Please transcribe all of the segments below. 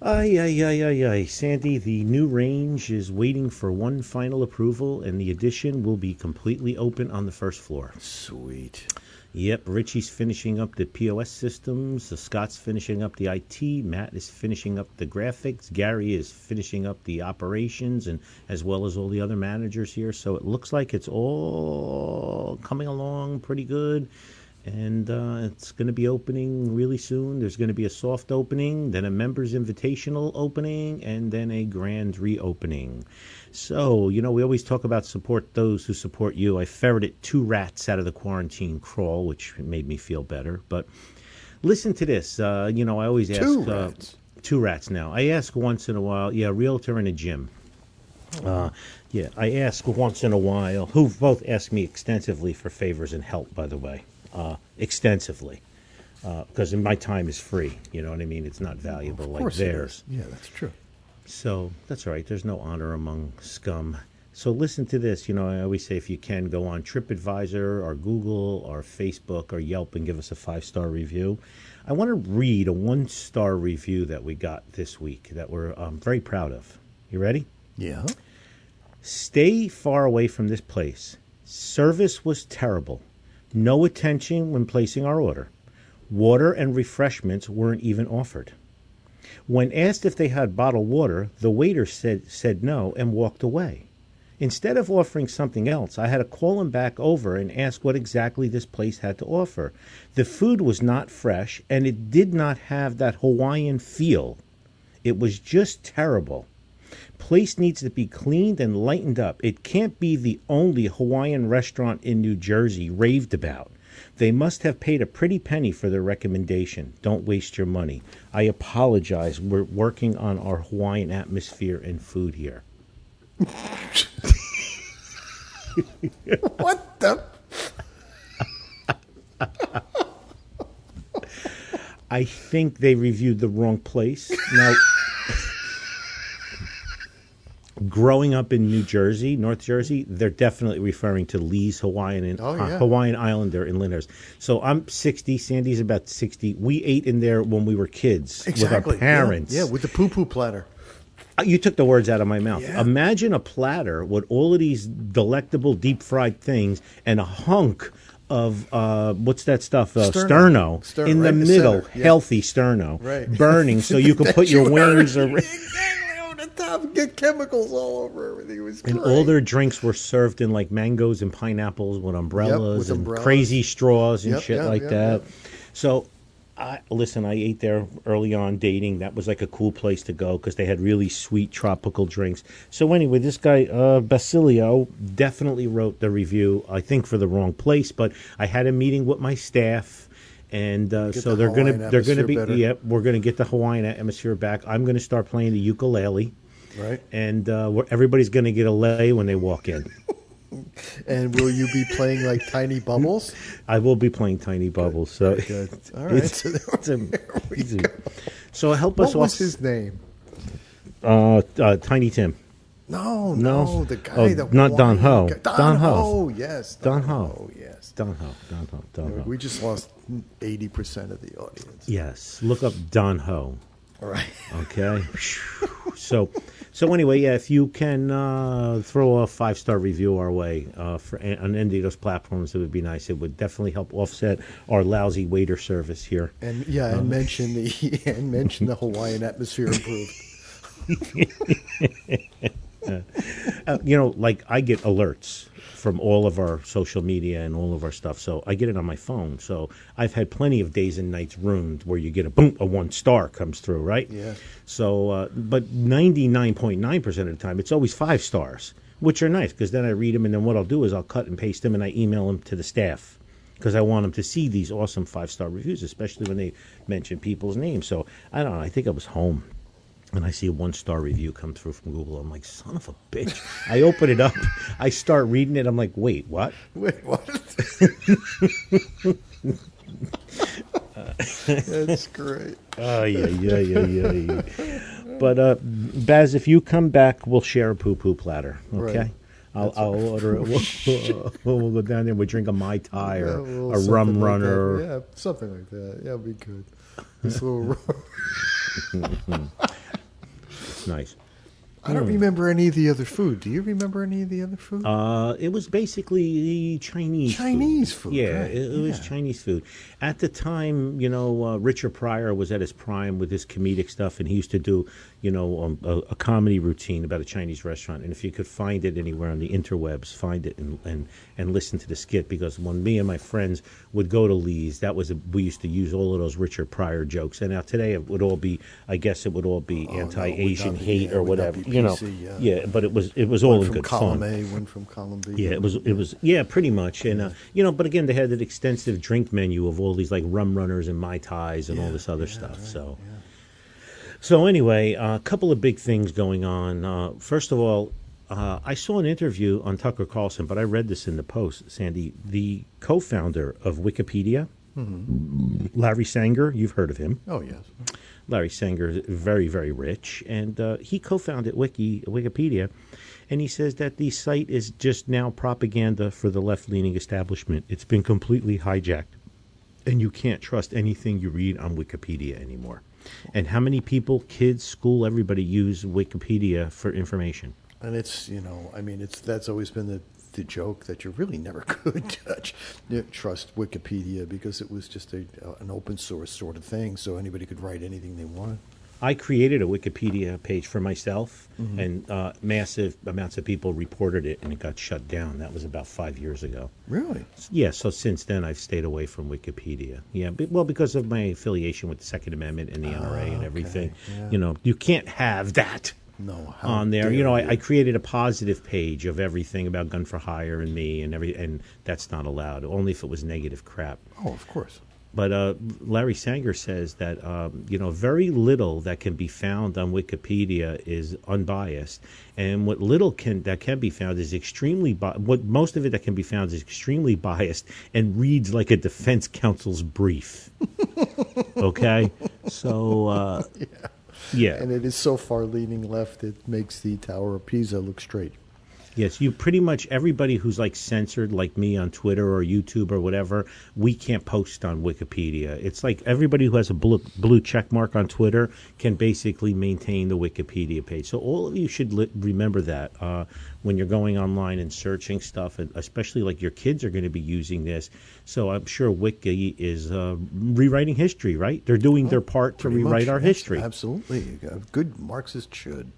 Ay, ay, ay, ay, ay. Sandy, the new range is waiting for one final approval, and the addition will be completely open on the first floor. Sweet. Yep, Richie's finishing up the POS systems, Scott's finishing up the IT, Matt is finishing up the graphics, Gary is finishing up the operations, and as well as all the other managers here. So it looks like it's all coming along pretty good and uh, it's going to be opening really soon. There's going to be a soft opening, then a members invitational opening, and then a grand reopening. So, you know, we always talk about support those who support you. I ferreted two rats out of the quarantine crawl, which made me feel better. But listen to this. Uh, you know, I always ask Two uh, rats. two rats now. I ask once in a while. Yeah, a realtor and a gym. Uh, yeah, I ask once in a while, who both ask me extensively for favors and help, by the way, uh, extensively. Because my time is free, you know what I mean? It's not valuable Of like theirs. Yeah, that's true. So that's all right. There's no honor among scum. So listen to this. You know, I always say if you can go on TripAdvisor or Google or Facebook or Yelp and give us a five star review. I want to read a one star review that we got this week that we're um, very proud of. You ready? Yeah. Stay far away from this place. Service was terrible. No attention when placing our order. Water and refreshments weren't even offered. When asked if they had bottled water, the waiter said, said no and walked away. Instead of offering something else, I had to call him back over and ask what exactly this place had to offer. The food was not fresh and it did not have that Hawaiian feel. It was just terrible. Place needs to be cleaned and lightened up. It can't be the only Hawaiian restaurant in New Jersey raved about. They must have paid a pretty penny for their recommendation. Don't waste your money. I apologize. We're working on our Hawaiian atmosphere and food here. What the? I think they reviewed the wrong place. Now, growing up in New Jersey, North Jersey, they're definitely referring to Lee's Hawaiian and Oh, uh. Hawaiian Islander in Lyndhurst. So I'm 60. Sandy's about 60. We ate in there when we were kids Exactly. with our parents. Yeah, yeah with the poo poo platter. Uh, You took the words out of my mouth. Yeah. Imagine a platter with all of these delectable deep fried things and a hunk of uh, what's that stuff? Uh, Sterno. sterno, Sterno, in right the middle, yeah. healthy sterno, Right. burning, so you can That put your you wings. Or, exactly on the top. Get chemicals all over everything. It was and great. all their drinks were served in like mangoes and pineapples with umbrellas with and umbrellas. crazy straws and Yep, shit yep, like yep, that. yep. So, I listen. I ate there early on dating. That was like a cool place to go because they had really sweet tropical drinks. So anyway, this guy uh, Basilio definitely wrote the review. I think for the wrong place, but I had a meeting with my staff. And uh, so the they're gonna they're gonna be better. yep we're gonna get the Hawaiian atmosphere back. I'm gonna start playing the ukulele Right. and uh, everybody's going to get a lay when they walk in. And will you be playing like tiny bubbles? I will be playing Tiny Bubbles, so Good. All right. it's, so, it's a- it's a- so help what us was off. his name? uh, uh, Tiny Tim, No, No. no, the guy. Oh, the not Don Ho. Don, Don Ho. Ho. Yes. Don Ho. Yes. Don Ho, Don Ho, Don Ho. We just lost eighty percent of the audience. Yes, look up Don Ho. All right. Okay. so, so anyway, yeah, if you can uh, throw a five star review our way uh, for on any of those platforms, it would be nice. It would definitely help offset our lousy waiter service here. And yeah, and mention the and mention the Hawaiian atmosphere improved. Uh, you know, like I get alerts from all of our social media and all of our stuff. So I get it on my phone. So I've had plenty of days and nights ruined where you get a boom, a one star comes through, right? Yeah. So, uh, but ninety nine point nine percent of the time, it's always five stars, which are nice because then I read them and then what I'll do is I'll cut and paste them and I email them to the staff because I want them to see these awesome five star reviews, especially when they mention people's names. So I don't know. I think I was home and I see a one star review come through from Google. I'm like, son of a bitch. I open it up. I start reading it. I'm like, wait, what? Wait, what? That's great. Oh, yeah, yeah, yeah, yeah. yeah. But, uh, Baz, if you come back, we'll share a poo poo platter, okay? Right. I'll, I'll order it. We'll, we'll, go down there. And we'll drink a Mai Tai or little a rum runner. Yeah, something like that. Yeah, it'd be good. This little. Nice. I don't remember any of the other food. Do you remember any of the other food? Uh, it was basically Chinese Chinese food, Yeah, right, it, it was. Chinese food. At the time, you know, uh, Richard Pryor was at his prime with his comedic stuff, and he used to do, you know, um, a, a comedy routine about a Chinese restaurant. And if you could find it anywhere on the interwebs, find it and and, and listen to the skit. Because when me and my friends would go to Lee's, that was a, we used to use all of those Richard Pryor jokes. And now today it would all be, I guess it would all be Oh, no, anti-Asian be- hate yeah, or whatever. be you know, PC, yeah. but it was it was all one in good column fun. A, one from column B. Yeah, it was. It was. Yeah, pretty much. And uh, you know, but again, they had an extensive drink menu of all these like rum runners and mai tais and all this other yeah, stuff. right, so, yeah. so anyway, a couple of big things going on. Uh, first of all, uh, I saw an interview on Tucker Carlson, but I read this in the post. Sandy, the co-founder of Wikipedia, Larry Sanger, you've heard of him. Oh yes. Larry Sanger is very, very rich, and uh, he co-founded Wiki Wikipedia, and he says that the site is just now propaganda for the left-leaning establishment. It's been completely hijacked, and you can't trust anything you read on Wikipedia anymore. And how many people, kids, school, everybody use Wikipedia for information? And it's you know, I mean, it's that's always been the the joke that you really never could touch, you know, trust Wikipedia because it was just a an open source sort of thing, so anybody could write anything they wanted. I created a Wikipedia page for myself, and uh, massive amounts of people reported it, and it got shut down. That was about five years ago. Really? Yeah, so since then I've stayed away from Wikipedia. Yeah, but, well, because of my affiliation with the Second Amendment and the NRA and okay, everything. yeah. You know, you can't have that No. how on there. You know, I, I created a positive page of everything about gun for hire and me and every, and that's not allowed. Only if it was negative crap. Oh, of course. But uh, Larry Sanger says that um, you know very little that can be found on Wikipedia is unbiased, and what little can that can be found is extremely bi- what most of it that can be found is extremely biased and reads like a defense counsel's brief. okay, so uh, yeah, And it is so far leaning left it makes the Tower of Pisa look straight. Yes, you pretty much everybody who's like censored, like me on Twitter or YouTube or whatever, we can't post on Wikipedia. It's like everybody who has a blue, blue check mark on Twitter can basically maintain the Wikipedia page. So all of you should li- remember that uh, when you're going online and searching stuff, and especially like your kids are going to be using this. So I'm sure Wiki is uh, rewriting history, right? They're doing their part to rewrite much, our yes, history. Absolutely. A good Marxist should.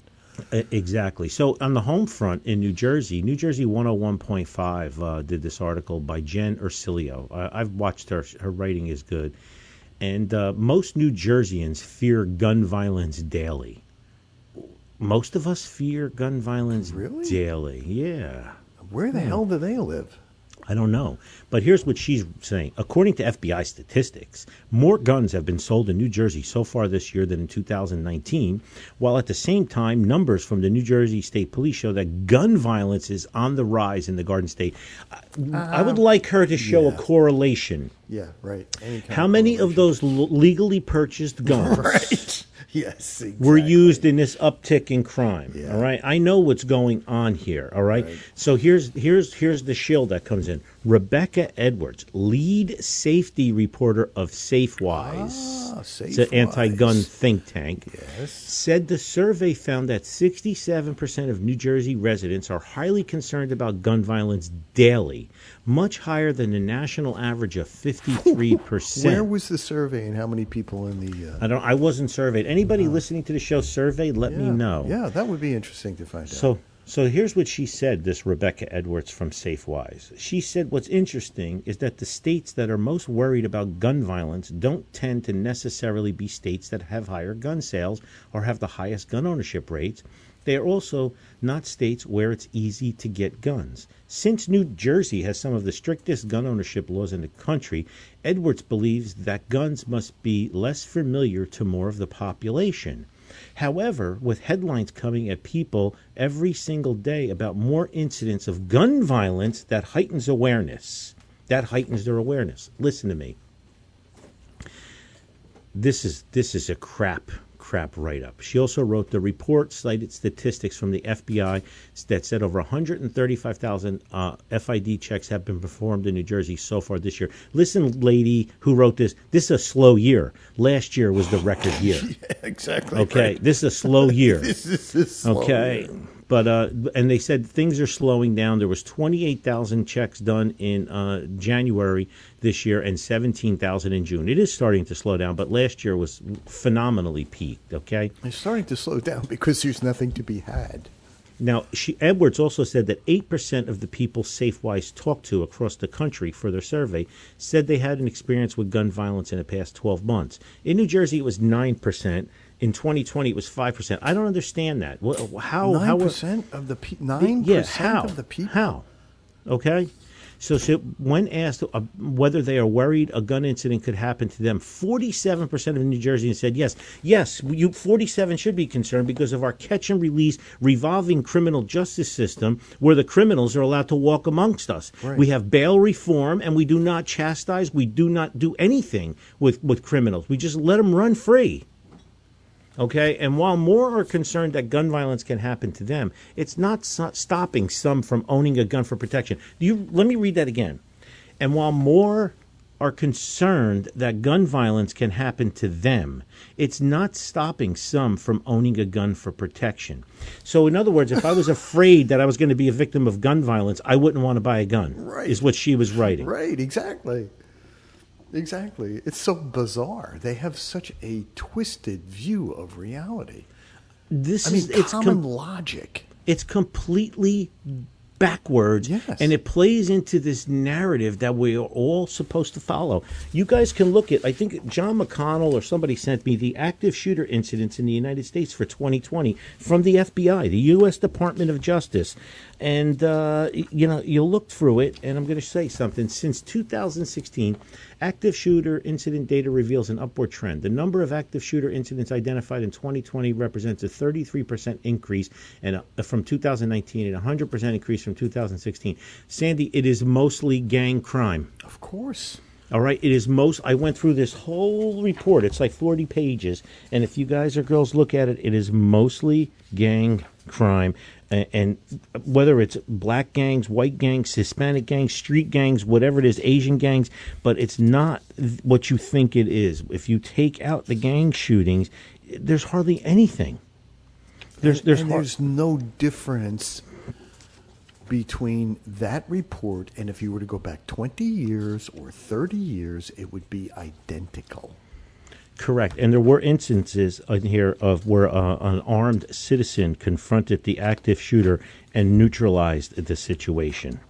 Exactly. So on the home front in New Jersey, New Jersey 101.5 uh, did this article by Jen Ursillo. I I've watched her. Her writing is good. And uh, most New Jerseyans fear gun violence daily. Most of us fear gun violence Really? daily. Yeah. Where the hmm. hell do they live? I don't know. But here's what she's saying. According to FBI statistics, more guns have been sold in New Jersey so far this year than in 2019, while at the same time, numbers from the New Jersey State Police show that gun violence is on the rise in the Garden State. I, I would uh-huh. like her to show a correlation. Yeah, right. How many of those l- legally purchased guns Right. Yes. were exactly. used in this uptick in crime. Yeah. All right, I know what's going on here. All right? Right. so here's here's here's the shield that comes in. Rebecca Edwards, lead safety reporter of SafeWise, Ah, it's an anti-gun think tank, Yes. said the survey found that 67% of New Jersey residents are highly concerned about gun violence daily, much higher than the national average of 53%. Where was the survey and how many people in the? Uh, I don't. I wasn't surveyed. Anybody listening to the show surveyed? Let me know. Yeah, that would be interesting to find out. So, So here's what she said, this Rebecca Edwards from SafeWise. She said what's interesting is that the states that are most worried about gun violence don't tend to necessarily be states that have higher gun sales or have the highest gun ownership rates. They are also not states where it's easy to get guns. Since New Jersey has some of the strictest gun ownership laws in the country, Edwards believes that guns must be less familiar to more of the population. However, with headlines coming at people every single day about more incidents of gun violence, that heightens awareness. That heightens their awareness. Listen to me. This is this is a crap crap write up. She also wrote the report cited statistics from the FBI that said over 135,000 uh, FID checks have been performed in New Jersey so far this year. Listen, lady who wrote this, this is a slow year. Last year was the record year. yeah, exactly. Okay, right. this is a slow year. this is a slow okay. year. But uh, and they said things are slowing down. There was 28,000 checks done in uh, January this year and 17,000 in June. It is starting to slow down, but last year was phenomenally peaked. Okay. It's starting to slow down because there's nothing to be had. Now, she, Edwards also said that 8% of the people SafeWise talked to across the country for their survey said they had an experience with gun violence in the past 12 months. In New Jersey, it was 9%. In 2020, it was 5%. I don't understand that. How? Nine percent of the pe- nine yeah, percent of the people. How? Okay. So, so when asked uh, whether they are worried a gun incident could happen to them, 47% of New Jerseyans said yes. Yes, you 47 should be concerned because of our catch and release revolving criminal justice system where the criminals are allowed to walk amongst us. Right. We have bail reform and we do not chastise, we do not do anything with, with criminals. We just let them run free. Okay, and while more are concerned that gun violence can happen to them, it's not so- stopping some from owning a gun for protection. Do you let me read that again. And while more are concerned that gun violence can happen to them, it's not stopping some from owning a gun for protection. So, in other words, if I was afraid that I was going to be a victim of gun violence, I wouldn't want to buy a gun. Right. Is what she was writing. Right, exactly. Exactly. It's so bizarre. They have such a twisted view of reality. This I mean, is it's common com- logic. it's completely backwards Yes. and it plays into this narrative that we are all supposed to follow you guys can look at i think john mcconnell or somebody sent me the active shooter incidents in the united states for 2020 from the fbi the u.s department of justice and uh, you know you look through it and i'm going to say something since 2016 active shooter incident data reveals an upward trend the number of active shooter incidents identified in 2020 represents a 33% increase and a, from 2019 and 100% increase from 2016 sandy it is mostly gang crime Of course. all right, it is most. I went through this whole report. It's like forty pages, and if you guys or girls look at it, it is mostly gang crime, and, whether it's black gangs, white gangs, Hispanic gangs, street gangs, whatever it is, Asian gangs, but it's not what you think it is. If you take out the gang shootings, there's hardly anything. There's there's, har- there's no difference between that report and if you were to go back 20 years or 30 years, it would be identical. Correct, and there were instances in here of where uh, an armed citizen confronted the active shooter and neutralized the situation.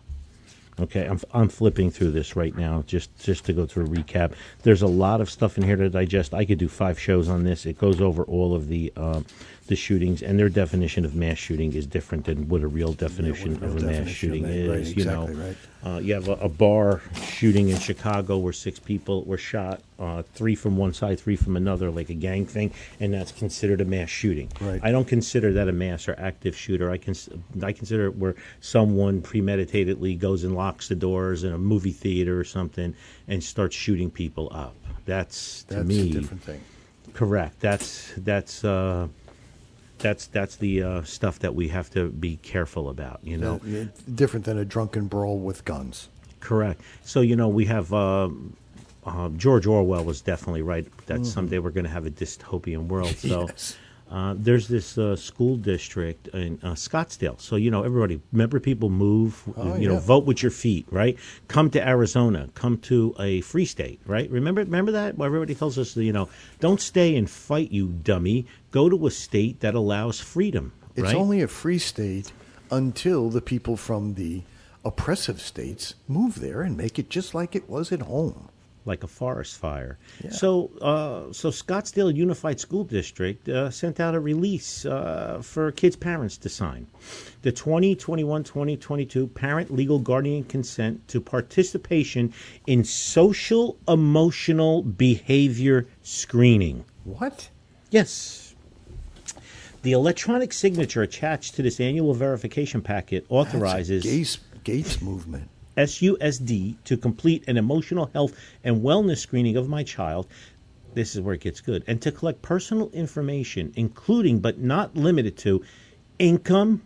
Okay, I'm I'm flipping through this right now just just to go through a recap. There's a lot of stuff in here to digest. I could do five shows on this. It goes over all of the um, the shootings, and their definition of mass shooting is different than what a real definition real of a mass shooting is. right, you know, right. uh, you have a, a bar shooting in Chicago where six people were shot, uh, three from one side, three from another, like a gang thing, and that's considered a mass shooting. Right. I don't consider that a mass or active shooter. I cons- I consider it where someone premeditatedly goes and locks the doors in a movie theater or something and starts shooting people up. That's to That's me a different thing. correct. That's that's. Uh, that's that's the uh, stuff that we have to be careful about, you know. Uh, different than a drunken brawl with guns. Correct. So you know we have uh, uh, George Orwell was definitely right that someday we're going to have a dystopian world. So Yes. Uh, there's this uh, school district in uh, Scottsdale. So you know everybody. Remember, people move. Oh, you know, vote with your feet. Right. Come to Arizona. Come to a free state. Right. Remember. Remember that. Well, everybody tells us, you know, don't stay and fight, you dummy. Go to a state that allows freedom. It's right? only a free state until the people from the oppressive states move there and make it just like it was at home. Like a forest fire. Yeah. So, uh, so Scottsdale Unified School District uh, sent out a release uh, for kids' parents to sign. The 2021-2022 Parent Legal Guardian Consent to Participation in Social Emotional Behavior Screening. What? Yes. The electronic signature attached to this annual verification packet authorizes Gates, Gates movement. SUSD to complete an emotional health and wellness screening of my child. This is where it gets good. And to collect personal information, including but not limited to income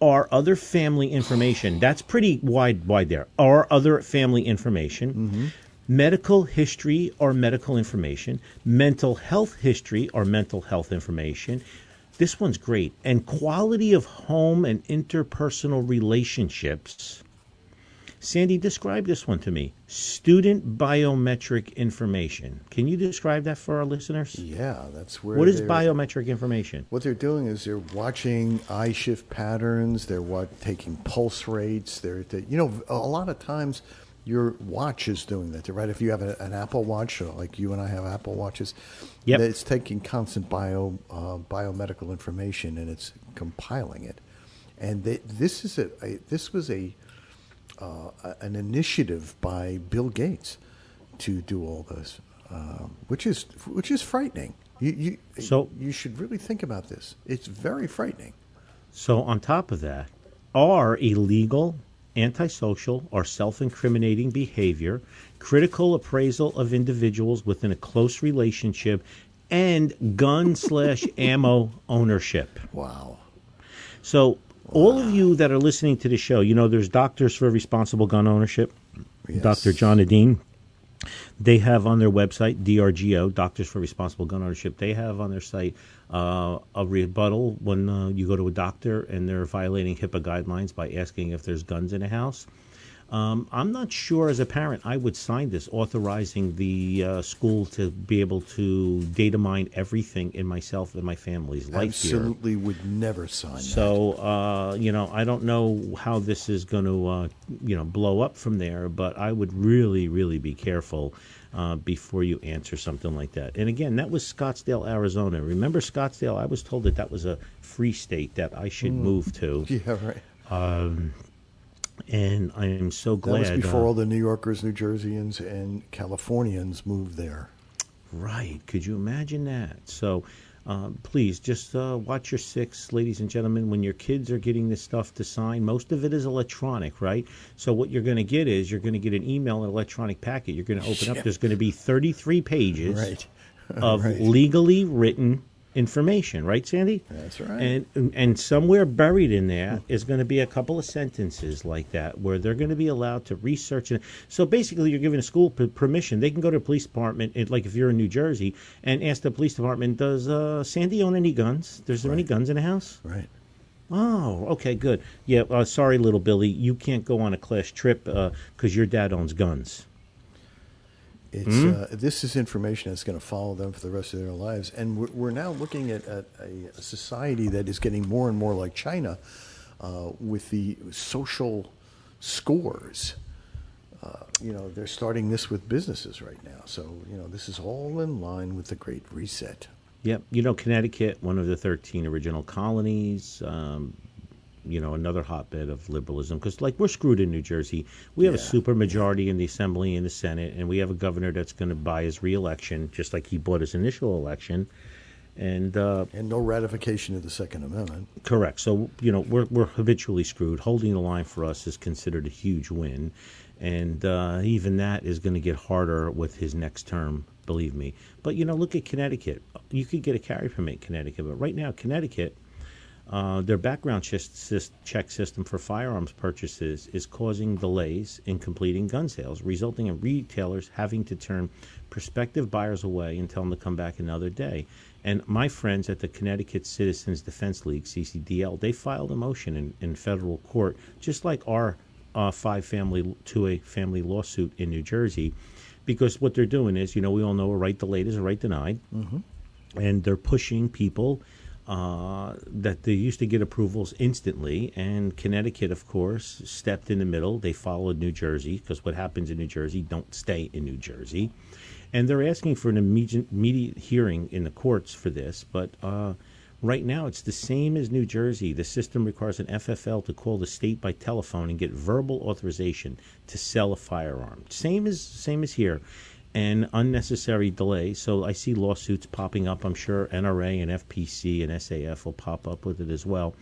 or other family information. That's pretty wide, wide there. Or other family information. Mm-hmm. Medical history or medical information, mental health history or mental health information. This one's great. And quality of home and interpersonal relationships. Sandy, describe this one to me. Student biometric information. Can you describe that for our listeners? Yeah, that's where. What is biometric information? What they're doing is they're watching eye shift patterns. They're what taking pulse rates. They're, they, you know, a lot of times your watch is doing that, right? If you have a, an Apple Watch, uh, like you and I have Apple Watches, Yep. it's taking constant bio uh, biomedical information and it's compiling it. And they, this is a, a this was a uh, an initiative by Bill Gates to do all this, uh, which is which is frightening. You, you So- you should really think about this. It's very frightening. So, on top of that, are illegal, antisocial, or self incriminating behavior, critical appraisal of individuals within a close relationship, and gun slash ammo ownership. Wow. So, all of you that are listening to the show, you know, there's Doctors for Responsible Gun Ownership, Yes. Dr. John Adine. They have on their website, DRGO, Doctors for Responsible Gun Ownership, they have on their site uh, a rebuttal when uh, you go to a doctor and they're violating HIPAA guidelines by asking if there's guns in a house. Um, I'm not sure as a parent I would sign this authorizing the uh, school to be able to data mine everything in myself and my family's life here. Absolutely would never sign. So uh, you know, I don't know how this is going to uh, you know blow up from there, but I would really, really be careful uh, before you answer something like that. And again, that was Scottsdale, Arizona. Remember Scottsdale? I was told that that was a free state that I should move to, Yeah, right. And I am so glad. That was before uh, all the New Yorkers, New Jerseyans, and Californians moved there. Right. Could you imagine that? So, uh, please just uh, watch your six, ladies and gentlemen. When your kids are getting this stuff to sign, most of it is electronic, right? So, what you're going to get is you're going to get an email, an electronic packet. You're going to open up. There's going to be 33 pages Right. of Right. legally written information, right, Sandy? That's right. And and somewhere buried in there is going to be a couple of sentences like that where they're going to be allowed to research it. So basically, you're giving a school p- permission. They can go to the police department, and, like if you're in New Jersey, and ask the police department, "Does uh, Sandy own any guns? There's there any guns in the house?" Right. Oh, okay, good. Yeah, uh, sorry, little Billy, you can't go on a class trip because your dad owns guns. It's Hmm? uh, this is information that's going to follow them for the rest of their lives, and we're, we're now looking at, at a, a society that is getting more and more like China, uh, with the social scores. Uh, you know, they're starting this with businesses right now, so you know this is all in line with the Great Reset. Yep. You know, Connecticut, one of the 13 original colonies, um, you know, another hotbed of liberalism. Because, like, we're screwed in New Jersey. We have a Yeah. super majority in the Assembly and the Senate, and we have a governor that's going to buy his reelection, just like he bought his initial election. And uh, And no ratification of the Second Amendment. Correct. So you know we're we're habitually screwed. Holding the line for us is considered a huge win, and uh, even that is going to get harder with his next term. Believe me. But you know, look at Connecticut. You could get a carry permit in Connecticut, but right now Connecticut, uh, their background check check system for firearms purchases is causing delays in completing gun sales, resulting in retailers having to turn prospective buyers away and tell them to come back another day. And my friends at the Connecticut Citizens Defense League, CCDL, they filed a motion in, in federal court, just like our uh, five family to a family lawsuit in New Jersey, because what they're doing is, you know, we all know a right delayed is a right denied and they're pushing people uh, that they used to get approvals instantly, and Connecticut, of course, stepped in the middle. They followed New Jersey because what happens in New Jersey don't stay in New Jersey, and they're asking for an immediate, immediate hearing in the courts for this. But uh, right now, it's the same as New Jersey. The system requires an FFL to call the state by telephone and get verbal authorization to sell a firearm. Same as same as here and unnecessary delay. So I see lawsuits popping up. I'm sure NRA and FPC and SAF will pop up with it as well.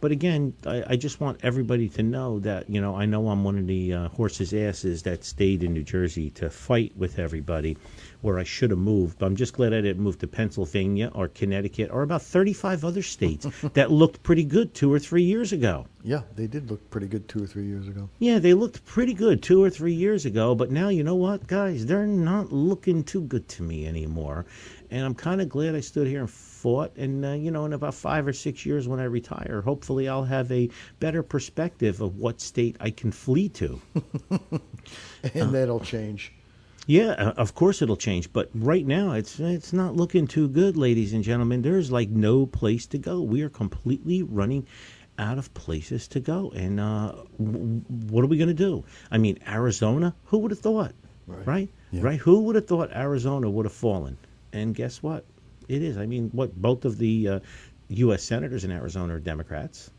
But again, I, I just want everybody to know that, you know, I know I'm one of the uh, horse's asses that stayed in New Jersey to fight with everybody where I should have moved. But I'm just glad I didn't move to Pennsylvania or Connecticut or about 35 other states that looked pretty good two or three years ago. Yeah, they did look pretty good two or three years ago. Yeah, they looked pretty good two or three years ago, but now you know what, guys? They're not looking too good to me anymore. And I'm kind of glad I stood here and fought. And, uh, you know, in about five or six years when I retire, hopefully I'll have a better perspective of what state I can flee to. and that'll change. Yeah, uh, of course it'll change, but right now it's it's not looking too good, ladies and gentlemen. There's like no place to go. We are completely running out of places to go, and uh, w- what are we going to do? I mean, Arizona. Who would have thought? Right. Right. Yeah. Right? Who would have thought Arizona would have fallen? And guess what? It is. I mean, what both of the uh, U.S. senators in Arizona are Democrats.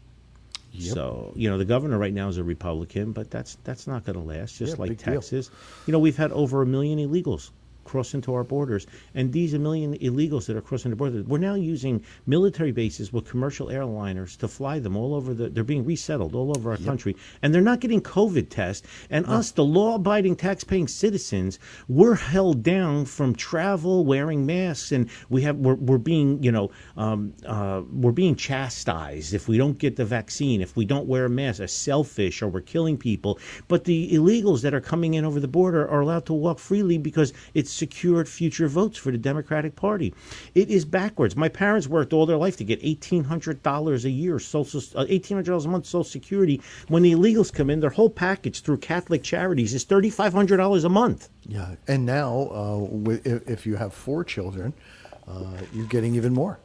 Yep. So you know the governor right now is a Republican, but that's that's not going to last. Just Yeah, like big deal. Texas, you know we've had over a million illegals cross into our borders, and these a million illegals that are crossing the border, we're now using military bases with commercial airliners to fly them all over the. They're being resettled all over our country, and they're not getting COVID tests. And us, the law-abiding, tax-paying citizens, we're held down from travel, wearing masks, and we have we're, we're being you know um, uh, we're being chastised if we don't get the vaccine, if we don't wear a mask, are selfish, or we're killing people. But the illegals that are coming in over the border are allowed to walk freely because it's secured future votes for the Democratic Party. It is backwards. My parents worked all their life to get eighteen hundred dollars a year, social uh, eighteen hundred dollars a month Social Security. When the illegals come in, their whole package through Catholic Charities is thirty five hundred dollars a month. Yeah, and now uh, if you have four children, uh, you're getting even more.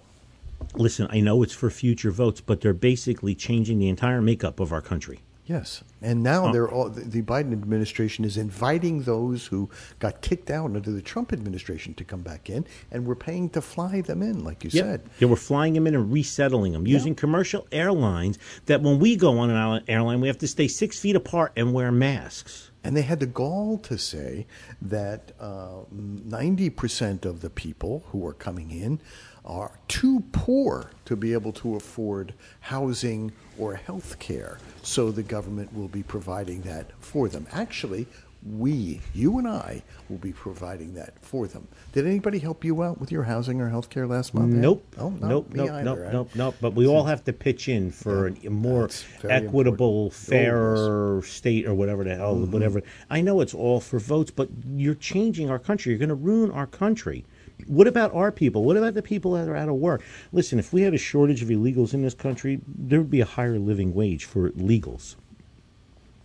Listen, I know it's for future votes, but they're basically changing the entire makeup of our country. Yes, and now they're all, the Biden administration is inviting those who got kicked out under the Trump administration to come back in, and we're paying to fly them in, like you Yep. said. Yeah, we're flying them in and resettling them using commercial airlines that when we go on an airline, we have to stay six feet apart and wear masks. And they had the gall to say that uh, ninety percent of the people who are coming in are too poor to be able to afford housing or health care, so the government will be providing that for them. Actually, we, you and I, will be providing that for them. Did anybody help you out with your housing or health care last month? Nope. Oh, no, nope. Nope. either, nope. Ed. Nope. Nope. But we all have to pitch in for a more equitable, important. fairer state or whatever the hell, Mm-hmm. whatever. I know it's all for votes, but you're changing our country. You're going to ruin our country. What about our people? What about the people that are out of work? Listen, if we had a shortage of illegals in this country, there would be a higher living wage for legals.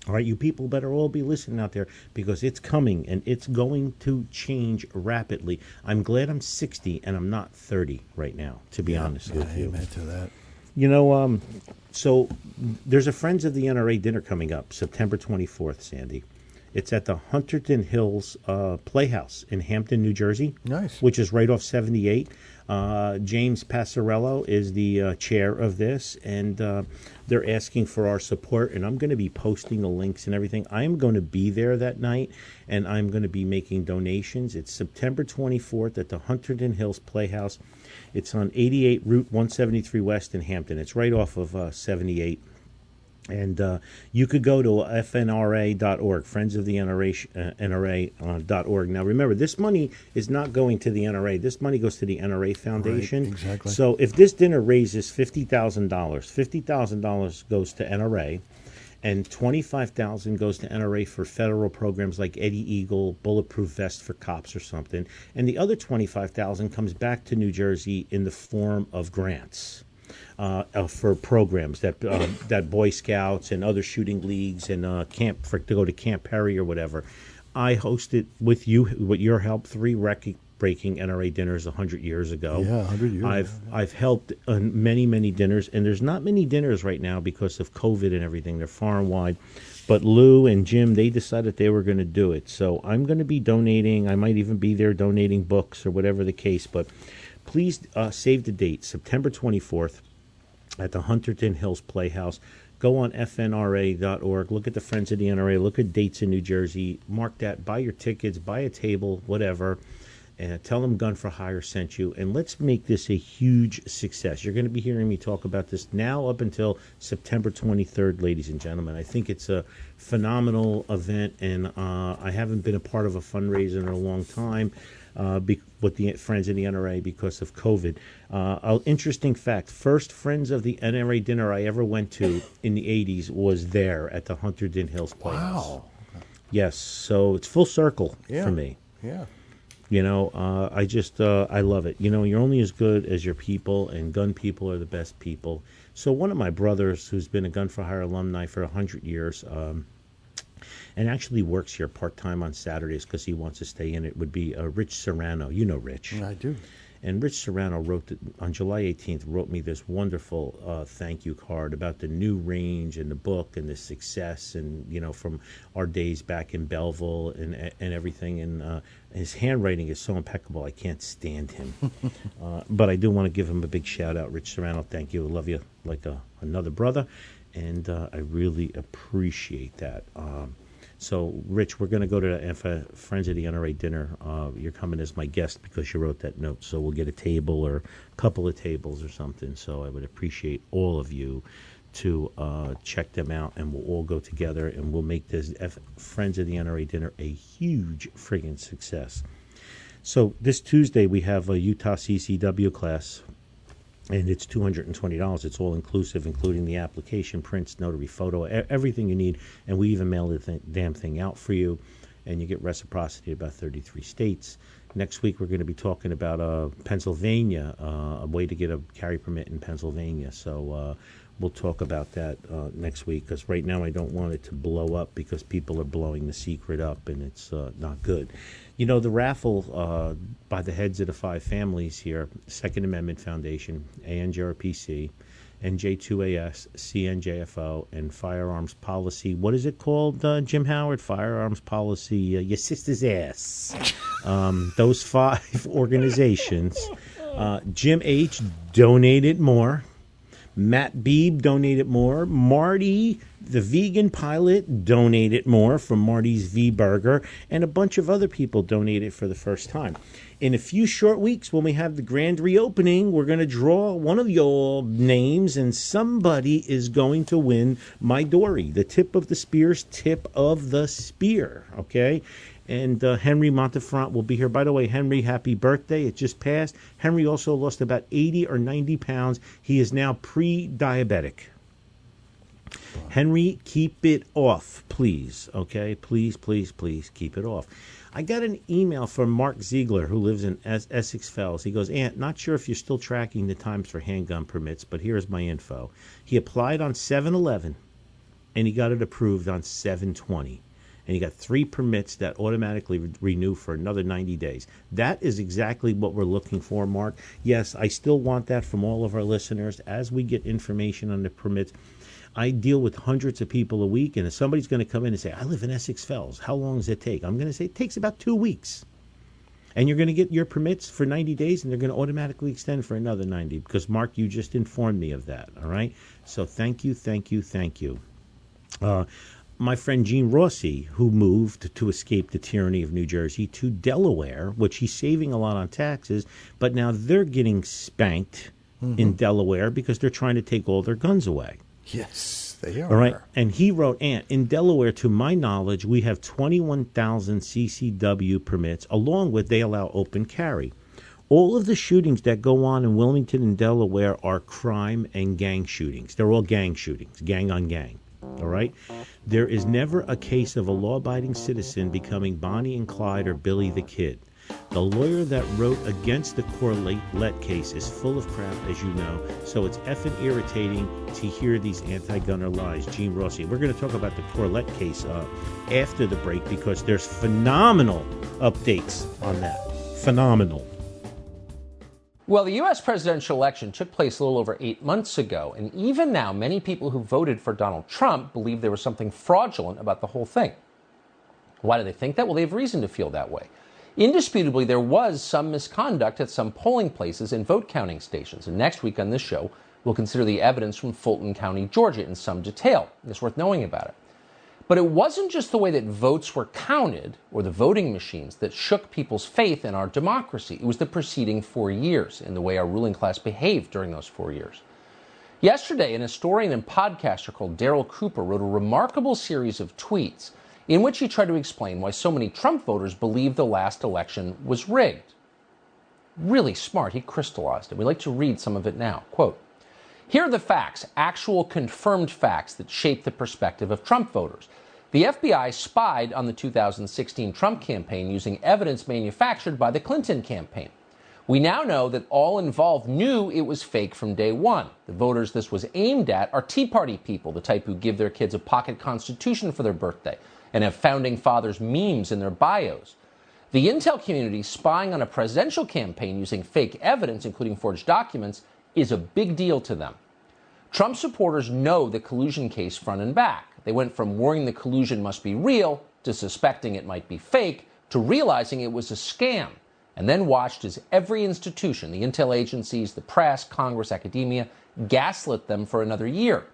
All right, you people better all be listening out there because it's coming and it's going to change rapidly. I'm glad I'm 60 and I'm not 30 right now, to be honest Yeah, with you. amen to that. You know, um, so there's a Friends of the NRA dinner coming up September 24th, Sandy. It's at the Hunterdon Hills uh, Playhouse in Hampton, New Jersey. Nice. Which is right off 78. Uh, James Passarello is the uh, chair of this, and uh, they're asking for our support. And I'm going to be posting the links and everything. I'm going to be there that night, and I'm going to be making donations. It's September 24th at the Hunterdon Hills Playhouse. It's on 88 Route 173 West in Hampton. It's right off of uh, 78. And uh, you could go to fnra.org, Friends of the NRA, uh, NRA uh. Now, remember, this money is not going to the NRA. This money goes to the NRA Foundation. exactly. So if this dinner raises $50,000, $50,000 goes to NRA, and 25000 goes to NRA for federal programs like Eddie Eagle, Bulletproof Vest for Cops or something. And the other 25000 comes back to New Jersey in the form of grants uh, uh, for programs that uh, that Boy Scouts and other shooting leagues and uh, camp for to go to Camp Perry or whatever. I hosted with you with your help three record breaking NRA dinners 100 years ago. Yeah, 100 years, I've yeah. I've helped on many many dinners, and there's not many dinners right now because of COVID and everything. They're far and wide. But Lou and Jim, they decided they were going to do it. So I'm going to be donating. I might even be there donating books or whatever the case. But please uh, save the date, September 24th at the Hunterdon Hills Playhouse. Go on fnra.org, look at the Friends of the NRA, look at dates in New Jersey, mark that, buy your tickets, buy a table, whatever, and tell them Gun for Hire sent you, and let's make this a huge success. You're going to be hearing me talk about this now up until September 23rd, ladies and gentlemen. I think it's a phenomenal event, and uh, I haven't been a part of a fundraiser in a long time uh, be, with the Friends of the NRA because of COVID. Uh, an interesting fact first Friends of the NRA dinner I ever went to in the 80s was there at the Hunterdon Hills Playhouse. Wow. Yes, so it's full circle Yeah. for me. Yeah. You know, uh, I just uh, I love it. You know, you're only as good as your people, and gun people are the best people. So one of my brothers, who's been a Gun for Hire alumni for hundred years, um, and actually works here part time on Saturdays because he wants to stay in it, would be uh, Rich Serrano. You know Rich. I do. And Rich Serrano wrote on July 18th wrote me this wonderful uh, thank you card about the new range and the book and the success and you know from our days back in Belleville and and everything and uh, his handwriting is so impeccable I can't stand him uh, but I do want to give him a big shout out Rich Serrano thank you I love you like a, another brother and uh, I really appreciate that. Um, so, Rich, we're going to go to the Friends of the NRA dinner. Uh, you're coming as my guest because you wrote that note. So, we'll get a table or a couple of tables or something. So, I would appreciate all of you to uh, check them out, and we'll all go together and we'll make this F- Friends of the NRA dinner a huge friggin' success. So, this Tuesday, we have a Utah CCW class and it's two hundred and twenty dollars. It's all inclusive, including the application, prints, notary, photo, everything you need, and we even mail the th- damn thing out for you, and you get reciprocity about thirty-three states. Next week we're going to be talking about uh, Pennsylvania, uh, a way to get a carry permit in Pennsylvania. So uh, we'll talk about that uh, next week because right now I don't want it to blow up because people are blowing the secret up and it's uh, not good. You know, the raffle uh, by the heads of the five families here Second Amendment Foundation, ANJRPC, NJ2AS, CNJFO, and Firearms Policy. What is it called, uh, Jim Howard? Firearms Policy, uh, your sister's ass. Um, those five organizations. Uh, Jim H. donated more. Matt Beebe donated more. Marty, the vegan pilot, donated more from Marty's V Burger. And a bunch of other people donated for the first time. In a few short weeks, when we have the grand reopening, we're going to draw one of your names, and somebody is going to win my Dory, the tip of the spear's tip of the spear. Okay? And uh, Henry Montefront will be here. By the way, Henry, happy birthday! It just passed. Henry also lost about eighty or ninety pounds. He is now pre-diabetic. Henry, keep it off, please. Okay, please, please, please keep it off. I got an email from Mark Ziegler, who lives in es- Essex Fells. He goes, Aunt, not sure if you're still tracking the times for handgun permits, but here's my info. He applied on 7 Eleven and he got it approved on 720 and you got three permits that automatically re- renew for another 90 days. That is exactly what we're looking for, Mark. Yes, I still want that from all of our listeners as we get information on the permits. I deal with hundreds of people a week, and if somebody's going to come in and say, I live in Essex Fells, how long does it take? I'm going to say it takes about two weeks. And you're going to get your permits for 90 days, and they're going to automatically extend for another 90 because, Mark, you just informed me of that. All right? So thank you, thank you, thank you. Uh, my friend Gene Rossi, who moved to escape the tyranny of New Jersey to Delaware, which he's saving a lot on taxes, but now they're getting spanked in mm-hmm. Delaware because they're trying to take all their guns away. Yes, they are. All right. And he wrote, Ant, in Delaware, to my knowledge, we have 21,000 CCW permits, along with they allow open carry. All of the shootings that go on in Wilmington and Delaware are crime and gang shootings. They're all gang shootings, gang on gang. All right? There is never a case of a law abiding citizen becoming Bonnie and Clyde or Billy the Kid. The lawyer that wrote against the Corlett case is full of crap, as you know, so it's effing irritating to hear these anti gunner lies. Gene Rossi. We're going to talk about the Corlett case uh, after the break because there's phenomenal updates on that. phenomenal. Well, the U.S. presidential election took place a little over eight months ago, and even now, many people who voted for Donald Trump believe there was something fraudulent about the whole thing. Why do they think that? Well, they have reason to feel that way. Indisputably, there was some misconduct at some polling places and vote counting stations. And next week on this show, we'll consider the evidence from Fulton County, Georgia, in some detail. It's worth knowing about it. But it wasn't just the way that votes were counted or the voting machines that shook people's faith in our democracy. It was the preceding four years and the way our ruling class behaved during those four years. Yesterday, an historian and podcaster called Daryl Cooper wrote a remarkable series of tweets in which he tried to explain why so many Trump voters believe the last election was rigged. Really smart. He crystallized it. We like to read some of it now. Quote, here are the facts, actual confirmed facts that shape the perspective of Trump voters. The FBI spied on the 2016 Trump campaign using evidence manufactured by the Clinton campaign. We now know that all involved knew it was fake from day one. The voters this was aimed at are Tea Party people, the type who give their kids a pocket constitution for their birthday and have founding fathers memes in their bios. The intel community spying on a presidential campaign using fake evidence, including forged documents, is a big deal to them. Trump supporters know the collusion case front and back. They went from worrying the collusion must be real to suspecting it might be fake to realizing it was a scam, and then watched as every institution, the intel agencies, the press, Congress, academia, gaslit them for another year.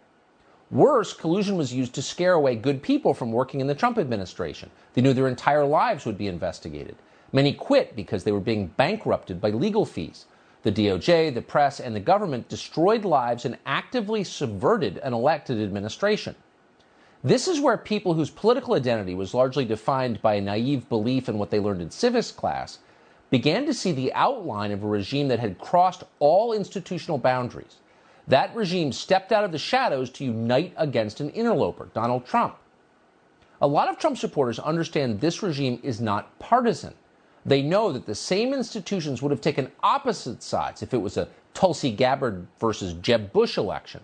Worse, collusion was used to scare away good people from working in the Trump administration. They knew their entire lives would be investigated. Many quit because they were being bankrupted by legal fees. The DOJ, the press, and the government destroyed lives and actively subverted an elected administration. This is where people whose political identity was largely defined by a naive belief in what they learned in civics class began to see the outline of a regime that had crossed all institutional boundaries. That regime stepped out of the shadows to unite against an interloper, Donald Trump. A lot of Trump supporters understand this regime is not partisan. They know that the same institutions would have taken opposite sides if it was a Tulsi Gabbard versus Jeb Bush election.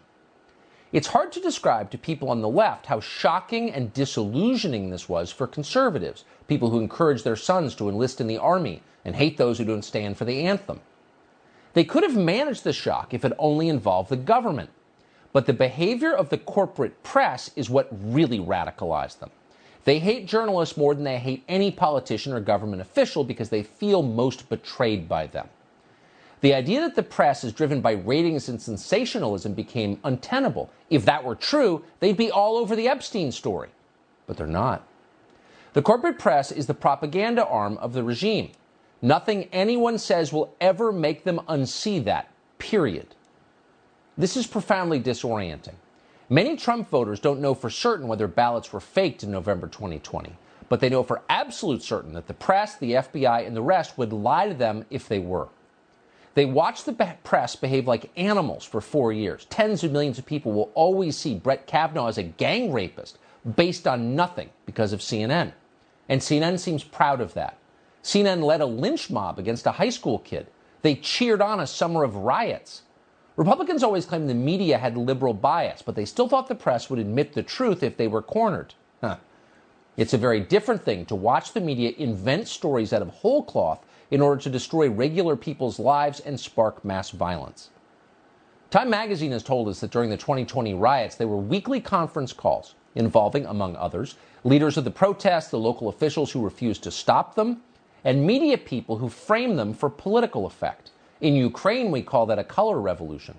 It's hard to describe to people on the left how shocking and disillusioning this was for conservatives, people who encourage their sons to enlist in the army and hate those who don't stand for the anthem. They could have managed the shock if it only involved the government. But the behavior of the corporate press is what really radicalized them. They hate journalists more than they hate any politician or government official because they feel most betrayed by them. The idea that the press is driven by ratings and sensationalism became untenable. If that were true, they'd be all over the Epstein story. But they're not. The corporate press is the propaganda arm of the regime. Nothing anyone says will ever make them unsee that, period. This is profoundly disorienting. Many Trump voters don't know for certain whether ballots were faked in November 2020, but they know for absolute certain that the press, the FBI, and the rest would lie to them if they were. They watched the press behave like animals for four years. Tens of millions of people will always see Brett Kavanaugh as a gang rapist based on nothing because of CNN. And CNN seems proud of that. CNN led a lynch mob against a high school kid. They cheered on a summer of riots. Republicans always claimed the media had liberal bias, but they still thought the press would admit the truth if they were cornered. Huh. It's a very different thing to watch the media invent stories out of whole cloth in order to destroy regular people's lives and spark mass violence. Time magazine has told us that during the 2020 riots, there were weekly conference calls involving, among others, leaders of the protests, the local officials who refused to stop them, and media people who framed them for political effect. In Ukraine, we call that a color revolution.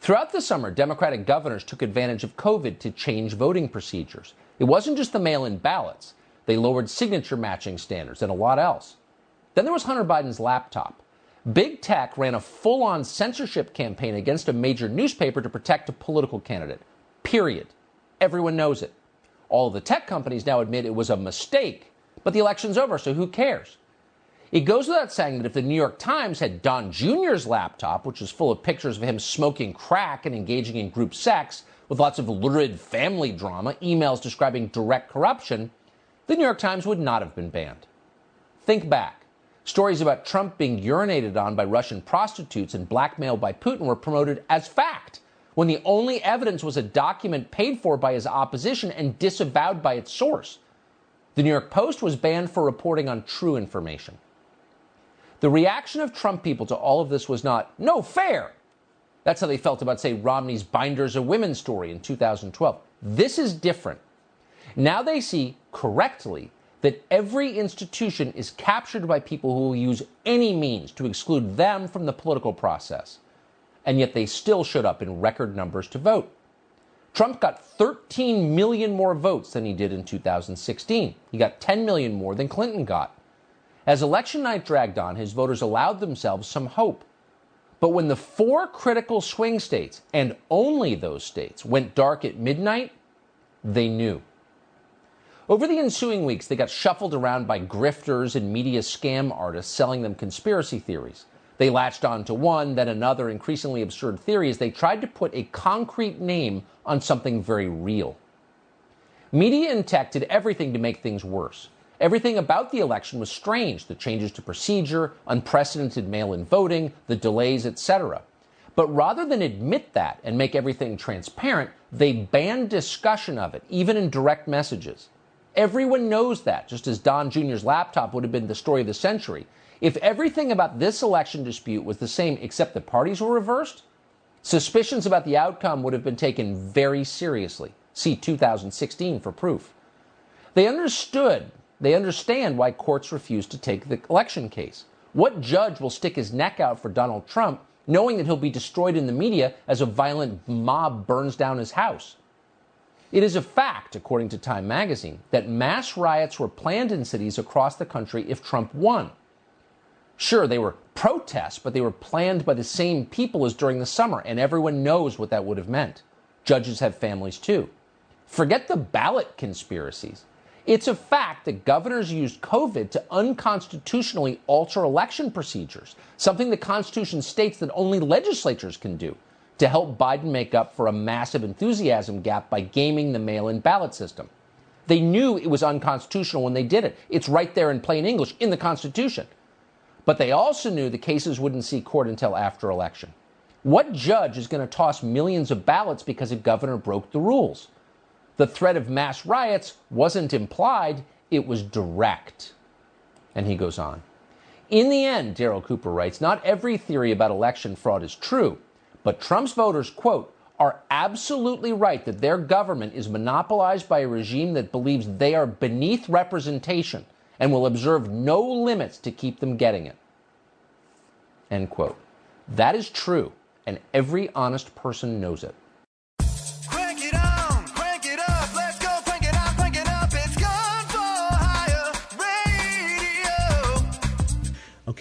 Throughout the summer, Democratic governors took advantage of COVID to change voting procedures. It wasn't just the mail in ballots, they lowered signature matching standards and a lot else. Then there was Hunter Biden's laptop. Big Tech ran a full on censorship campaign against a major newspaper to protect a political candidate. Period. Everyone knows it. All the tech companies now admit it was a mistake, but the election's over, so who cares? It goes without saying that if the New York Times had Don Jr.'s laptop, which was full of pictures of him smoking crack and engaging in group sex, with lots of lurid family drama, emails describing direct corruption, the New York Times would not have been banned. Think back. Stories about Trump being urinated on by Russian prostitutes and blackmailed by Putin were promoted as fact, when the only evidence was a document paid for by his opposition and disavowed by its source. The New York Post was banned for reporting on true information. The reaction of Trump people to all of this was not, no, fair. That's how they felt about, say, Romney's Binders of Women story in 2012. This is different. Now they see correctly that every institution is captured by people who will use any means to exclude them from the political process. And yet they still showed up in record numbers to vote. Trump got 13 million more votes than he did in 2016. He got 10 million more than Clinton got. As election night dragged on, his voters allowed themselves some hope. But when the four critical swing states, and only those states, went dark at midnight, they knew. Over the ensuing weeks, they got shuffled around by grifters and media scam artists selling them conspiracy theories. They latched on to one, then another increasingly absurd theory as they tried to put a concrete name on something very real. Media and tech did everything to make things worse. Everything about the election was strange the changes to procedure, unprecedented mail in voting, the delays, etc. But rather than admit that and make everything transparent, they banned discussion of it, even in direct messages. Everyone knows that, just as Don Jr.'s laptop would have been the story of the century. If everything about this election dispute was the same except the parties were reversed, suspicions about the outcome would have been taken very seriously. See 2016 for proof. They understood, they understand why courts refuse to take the election case. What judge will stick his neck out for Donald Trump knowing that he'll be destroyed in the media as a violent mob burns down his house? It is a fact, according to Time magazine, that mass riots were planned in cities across the country if Trump won. Sure, they were protests, but they were planned by the same people as during the summer, and everyone knows what that would have meant. Judges have families too. Forget the ballot conspiracies. It's a fact that governors used COVID to unconstitutionally alter election procedures, something the Constitution states that only legislatures can do, to help Biden make up for a massive enthusiasm gap by gaming the mail in ballot system. They knew it was unconstitutional when they did it. It's right there in plain English in the Constitution. But they also knew the cases wouldn't see court until after election. What judge is going to toss millions of ballots because a governor broke the rules? The threat of mass riots wasn't implied, it was direct. And he goes on. In the end, Daryl Cooper writes, not every theory about election fraud is true, but Trump's voters, quote, are absolutely right that their government is monopolized by a regime that believes they are beneath representation and will observe no limits to keep them getting it. End quote. That is true, and every honest person knows it.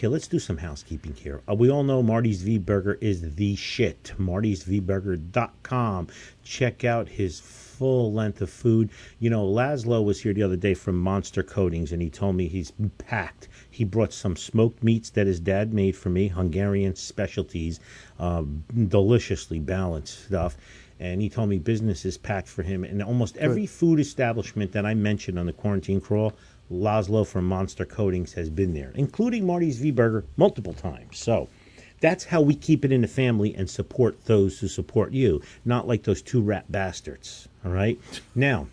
Okay, let's do some housekeeping here. Uh, we all know Marty's V Burger is the shit. Marty'sVBurger.com. Check out his full length of food. You know, Laszlo was here the other day from Monster Coatings, and he told me he's packed. He brought some smoked meats that his dad made for me, Hungarian specialties, uh, deliciously balanced stuff. And he told me business is packed for him. And almost every food establishment that I mentioned on the quarantine crawl, Laszlo from Monster Coatings has been there, including Marty's V Burger multiple times. So that's how we keep it in the family and support those who support you, not like those two rat bastards. All right? Now,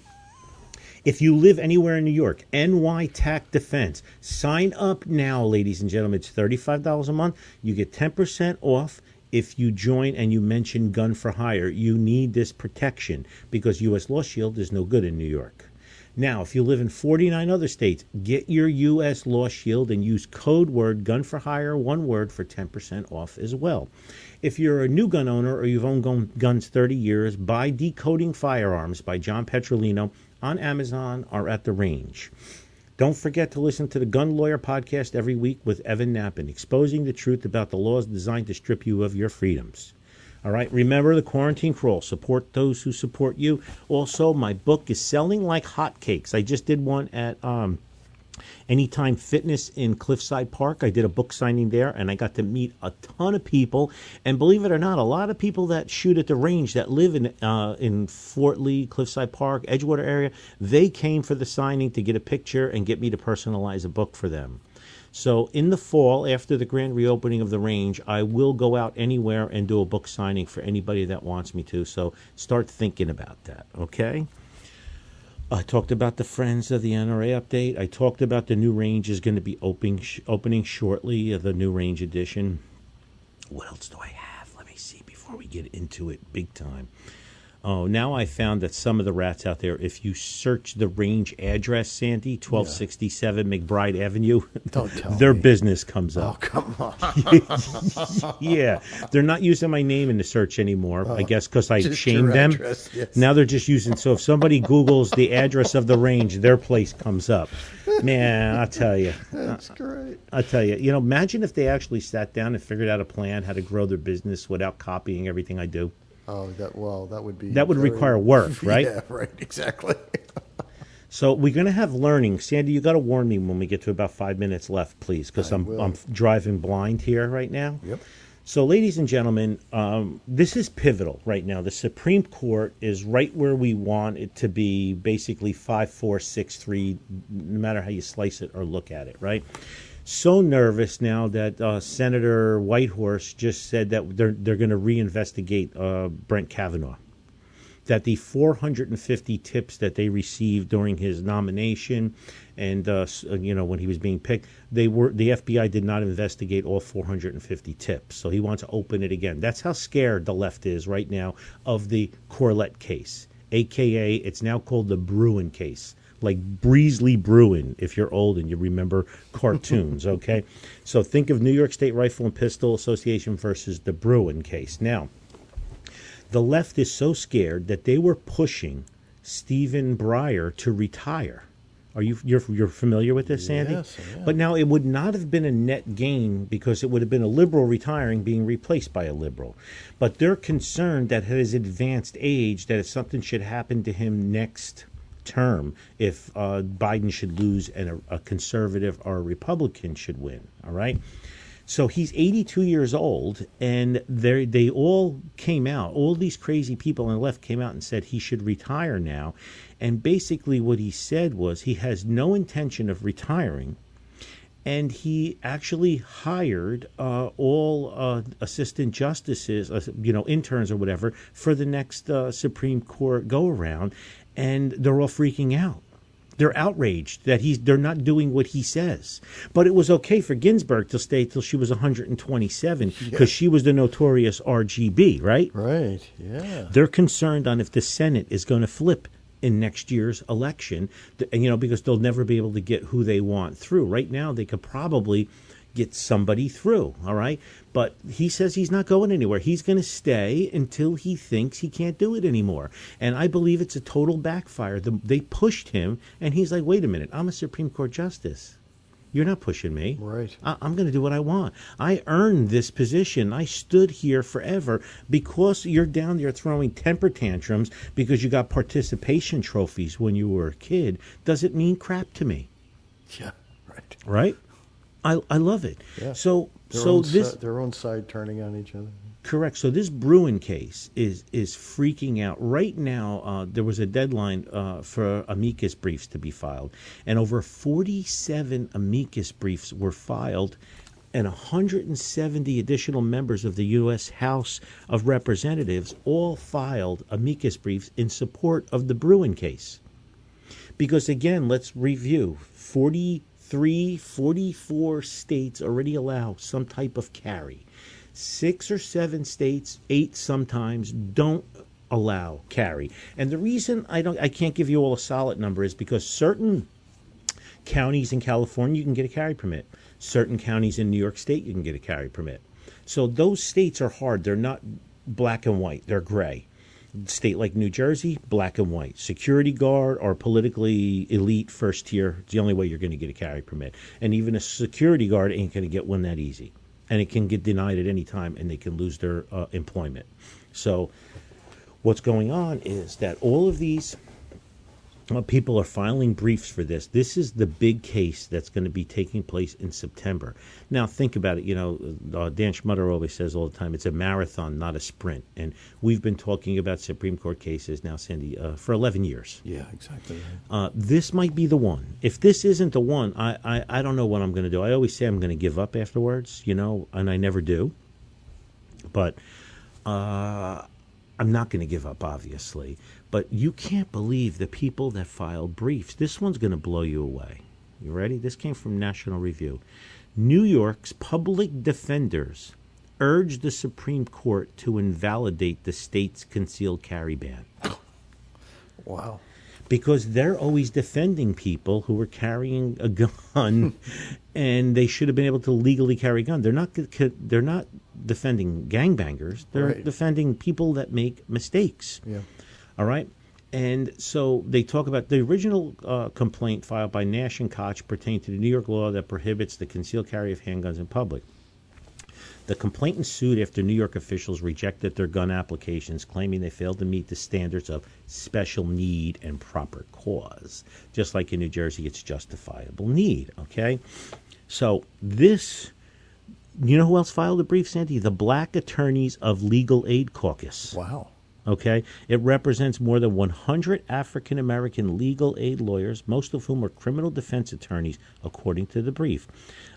if you live anywhere in New York, NY TAC Defense, sign up now, ladies and gentlemen. It's $35 a month. You get 10% off if you join and you mention gun for hire. You need this protection because U.S. Law Shield is no good in New York. Now, if you live in 49 other states, get your U.S. Law Shield and use code word gun for hire, one word, for 10% off as well. If you're a new gun owner or you've owned gun- guns 30 years, buy Decoding Firearms by John Petrolino on Amazon or at the range. Don't forget to listen to the Gun Lawyer podcast every week with Evan Nappin, exposing the truth about the laws designed to strip you of your freedoms. All right, remember the quarantine crawl. Support those who support you. Also, my book is selling like hotcakes. I just did one at um, Anytime Fitness in Cliffside Park. I did a book signing there and I got to meet a ton of people. And believe it or not, a lot of people that shoot at the range that live in uh, in Fort Lee, Cliffside Park, Edgewater area, they came for the signing to get a picture and get me to personalize a book for them. So in the fall, after the grand reopening of the range, I will go out anywhere and do a book signing for anybody that wants me to. So start thinking about that, okay? I talked about the Friends of the NRA update. I talked about the new range is going to be opening opening shortly. Uh, the new range edition. What else do I have? Let me see before we get into it big time. Oh, now I found that some of the rats out there, if you search the range address, Sandy, 1267 McBride Avenue, Don't tell their me. business comes oh, up. Oh, come on. yeah, they're not using my name in the search anymore. I oh. guess because I Oh, just shamed your them. address, yes. Now they're just using. So if somebody Googles the address of the range, their place comes up. Man, I'll tell you. That's great. I'll tell you. You know, imagine if they actually sat down and figured out a plan how to grow their business without copying everything I do. Oh, that well, that would be That would very- require work, right? Yeah, right. Exactly. So we're going to have learning. Sandy, you got to warn me when we get to about five minutes left, please, because I'm will. I'm driving blind here right now. Yep. So, ladies and gentlemen, um, this is pivotal right now. The Supreme Court is right where we want it to be, basically five, four, six, three, no matter how you slice it or look at it, right? So nervous now that uh, Senator Whitehouse just said that they're they're going to reinvestigate uh, Brent Kavanaugh. That the 450 tips that they received during his nomination and uh, uh, you know when he was being picked they were the FBI did not investigate all 450 tips. So he wants to open it again. That's how scared the left is right now of the Corlett case aka it's now called the Bruen case like Breezly Bruin if you're old and you remember cartoons okay so think of New York State Rifle and Pistol Association versus the Bruen case now the left is so scared that they were pushing Stephen Breyer to retire. Are you you're you're familiar with this, Sandy? Yes. But now it would not have been a net gain because it would have been a liberal retiring being replaced by a liberal. But they're concerned that at his advanced age, that if something should happen to him next term, if uh, Biden should lose and a, a conservative or a Republican should win, all right. So he's 82 years old, and they all came out. All these crazy people on the left came out and said he should retire now. And basically, what he said was he has no intention of retiring, and he actually hired uh, all uh, assistant justices, uh, you know, interns or whatever, for the next uh, Supreme Court go around, and they're all freaking out. They're outraged that he's they're not doing what he says. But it was okay for Ginsburg to stay till she was 127 because she was the notorious RGB, right? Right. Yeah. They're concerned on if the Senate is going to flip in next year's election, and you know because they'll never be able to get who they want through. Right now, they could probably get somebody through. All right, but he says he's not going anywhere. He's going to stay until he thinks he can't do it anymore. And I believe it's a total backfire. The, they pushed him, and he's like, "Wait a minute, I'm a Supreme Court justice." You're not pushing me. Right. I, I'm going to do what I want. I earned this position. I stood here forever because you're down there throwing temper tantrums because you got participation trophies when you were a kid. Doesn't mean crap to me, Yeah. Right. right? I I love it. Yeah. So Their so this si- their own side turning on each other. Correct. So this Bruen case is is freaking out right now. Uh, there was a deadline uh, for amicus briefs to be filed, and over forty seven amicus briefs were filed, and 170 additional members of the U.S. House of Representatives all filed amicus briefs in support of the Bruen case. Because again, let's review 43, 44 states already allow some type of carry. Six or seven states, eight sometimes, don't allow carry. And the reason I don't I can't give you all a solid number is because certain counties in California you can get a carry permit. Certain counties in New York State you can get a carry permit. So those states are hard. They're not black and white. They're gray. State like New Jersey, black and white. Security guard or politically elite first tier, it's the only way you're going to get a carry permit. And even a security guard ain't going to get one that easy. And it can get denied at any time and they can lose their uh, employment. So what's going on is that all of these people are filing briefs for this. This is the big case that's going to be taking place in September. Now, think about it. You know, uh, Dan Schmutter always says all the time, it's a marathon, not a sprint. And we've been talking about Supreme Court cases now, Sandy, uh, for 11 years. Yeah, exactly. right. Uh, this might be the one. If this isn't the one, I, I, I don't know what I'm going to do. I always say I'm going to give up afterwards, you know, and I never do. But uh, I'm not going to give up, obviously, but you can't believe the people that filed briefs. This one's going to blow you away. You ready? This came from National Review. New York's public defenders urged the Supreme Court to invalidate the state's concealed carry ban Wow. because they're always defending people who are carrying a gun and they should have been able to legally carry a gun. They're not they're not defending gangbangers. They're Right. defending people that make mistakes. Yeah. All right. And so they talk about the original uh, complaint filed by Nash and Koch pertained to the New York law that prohibits the concealed carry of handguns in public. The complaint ensued after New York officials rejected their gun applications, claiming they failed to meet the standards of special need and proper cause. Just like in New Jersey, it's justifiable need. Okay? So this, you know who else filed a brief, Sandy? The Black Attorneys of Legal Aid Caucus. Wow. Okay, it represents more than 100 African American legal aid lawyers, most of whom are criminal defense attorneys, according to the brief.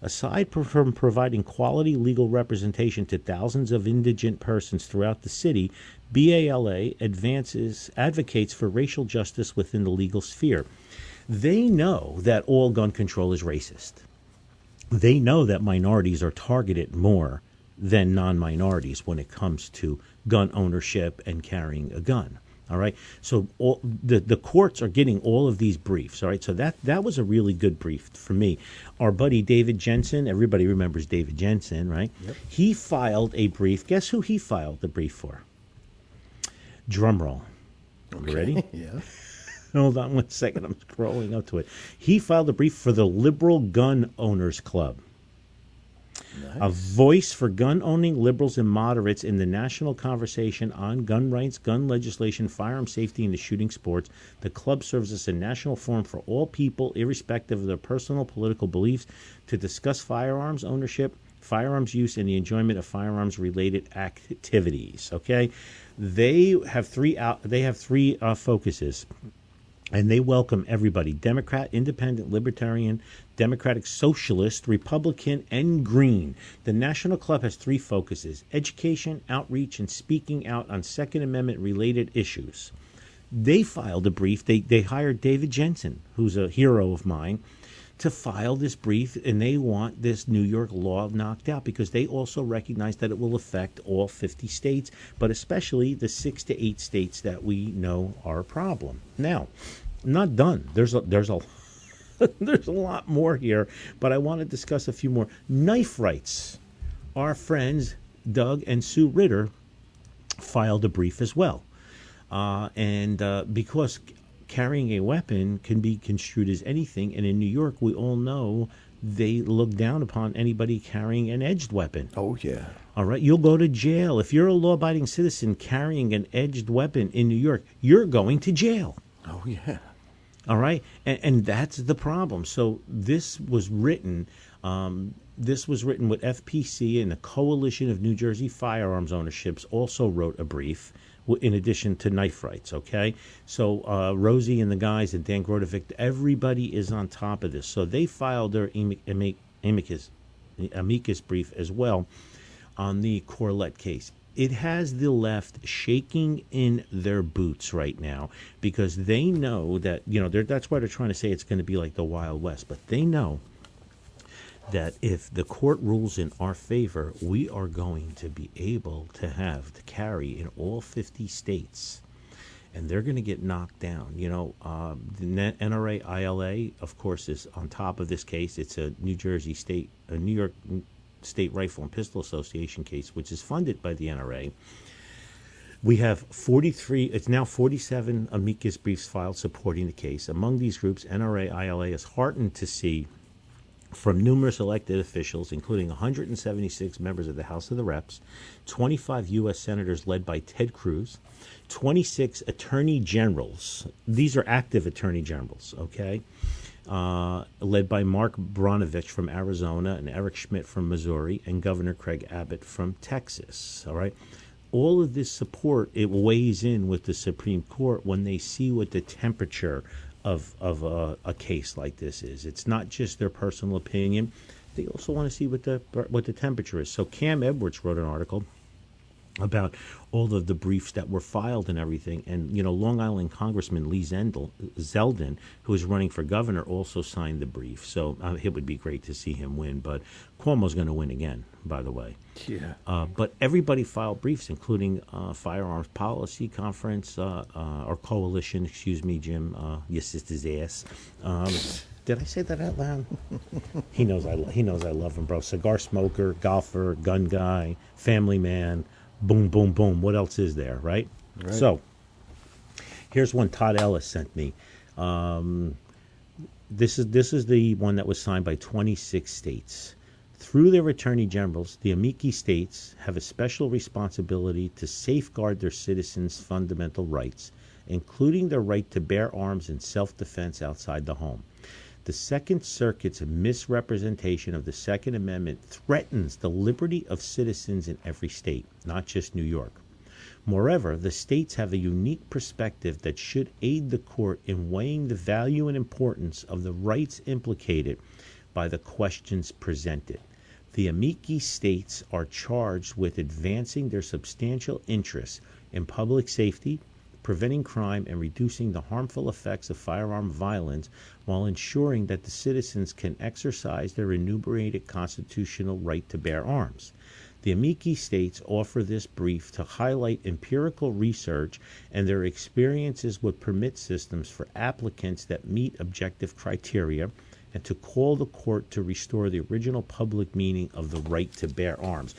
Aside from providing quality legal representation to thousands of indigent persons throughout the city, BALA advances advocates for racial justice within the legal sphere. They know that all gun control is racist they know that minorities are targeted more than non minorities when it comes to gun ownership and carrying a gun. All right. So all, the the courts are getting all of these briefs. All right. So that that was a really good brief for me. Our buddy David Jensen, everybody remembers David Jensen, right? Yep. He filed a brief. Guess who he filed the brief for? Drum roll. You ready? Yeah. Hold on one second. I'm scrolling up to it. He filed a brief for the Liberal Gun Owners Club. A voice for gun owning liberals and moderates in the national conversation on gun rights, gun legislation, firearm safety, and the shooting sports. The club serves as a national forum for all people, irrespective of their personal political beliefs, to discuss firearms ownership, firearms use, and the enjoyment of firearms related activities. Okay? They have three out, they have three uh, focuses and they welcome everybody Democrat, Independent, Libertarian, Democratic, Socialist, Republican, and Green. The National Club has three focuses education, outreach, and speaking out on Second Amendment related issues. They filed a brief, they, they hired David Jensen, who's a hero of mine. To file this brief, and they want this New York law knocked out because they also recognize that it will affect all 50 states, but especially the six to eight states that we know are a problem. Now, not done. There's a there's a there's a lot more here, but I want to discuss a few more knife rights. Our friends Doug and Sue Ritter filed a brief as well, uh, and uh, because carrying a weapon can be construed as anything, and in New York we all know they look down upon anybody carrying an edged weapon. Oh yeah. All right, you'll go to jail if you're a law-abiding citizen carrying an edged weapon in New York. You're going to jail. Oh yeah. All right, and, and that's the problem. So this was written. Um, this was written with FPC and the Coalition of New Jersey Firearms Ownerships also wrote a brief. In addition to knife rights, okay, so uh, Rosie and the guys and Dan Grodovic, everybody is on top of this. So they filed their amic- amic- amicus amicus brief as well on the Corlett case. It has the left shaking in their boots right now because they know that you know that's why they're trying to say it's going to be like the Wild West, but they know that if the court rules in our favor, we are going to be able to have to carry in all 50 states. And they're going to get knocked down. You know, um, the NRA ILA, of course, is on top of this case. It's a New Jersey state, a New York State Rifle and Pistol Association case, which is funded by the NRA. We have 43, it's now 47 amicus briefs filed supporting the case. Among these groups, NRA ILA is heartened to see from numerous elected officials, including 176 members of the House of the Reps, 25 U.S. senators led by Ted Cruz, 26 attorney generals. These are active attorney generals, okay? Uh, led by Mark Brnovich from Arizona and Eric Schmitt from Missouri and Governor Craig Abbott from Texas, all right? All of this support, it weighs in with the Supreme Court when they see what the temperature of of a, a case like this is. It's not just their personal opinion; they also want to see what the what the temperature is. So Cam Edwards wrote an article about all of the briefs that were filed and everything. And, you know, Long Island Congressman Lee Zendel, Zeldin, who is running for governor, also signed the brief. So uh, it would be great to see him win. But Cuomo's going to win again, by the way. Yeah. Uh, but everybody filed briefs, including uh, Firearms Policy Conference uh, uh, or Coalition, excuse me, Jim, uh, your sister's ass. Um, did I say that out loud? he knows I lo- he knows I love him, bro. Cigar smoker, golfer, gun guy, family man. Boom, boom, boom. What else is there, right? Right. So here's one Todd Ellis sent me. Um, this is this is the one that was signed by 26 states. Through their attorney generals, the amici states have a special responsibility to safeguard their citizens' fundamental rights, including their right to bear arms in self-defense outside the home. The Second Circuit's misrepresentation of the Second Amendment threatens the liberty of citizens in every state, not just New York. Moreover, the states have a unique perspective that should aid the court in weighing the value and importance of the rights implicated by the questions presented. The amici states are charged with advancing their substantial interests in public safety, preventing crime, and reducing the harmful effects of firearm violence while ensuring that the citizens can exercise their enumerated constitutional right to bear arms. The amici states offer this brief to highlight empirical research and their experiences with permit systems for applicants that meet objective criteria and to call the court to restore the original public meaning of the right to bear arms.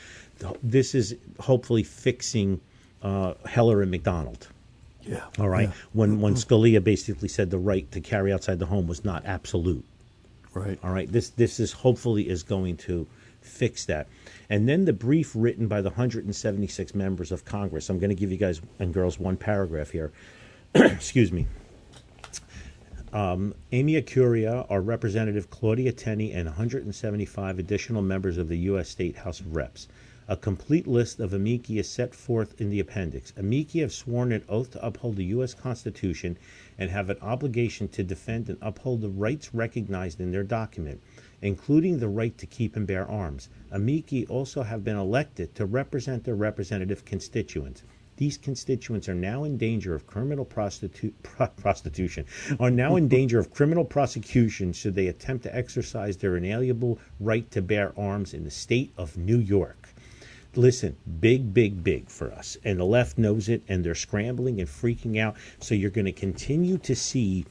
This is hopefully fixing uh, Heller and McDonald. Yeah. All right. Yeah. When when Scalia basically said the right to carry outside the home was not absolute. Right. All right. This this is hopefully is going to fix that. And then the brief written by the 176 members of Congress. I'm going to give you guys and girls one paragraph here. Excuse me. Um, Amici curiae, our representative Claudia Tenney, and 175 additional members of the U.S. State House of Reps. A complete list of amici is set forth in the appendix. Amici have sworn an oath to uphold the U.S. Constitution and have an obligation to defend and uphold the rights recognized in their document, including the right to keep and bear arms. Amici also have been elected to represent their representative constituents. These constituents are now in danger of criminal prostitu- pro- prostitution, are now in danger of criminal prosecution should they attempt to exercise their inalienable right to bear arms in the state of New York. Listen, big, big, big for us. And the left knows it, and they're scrambling and freaking out. So you're going to continue to see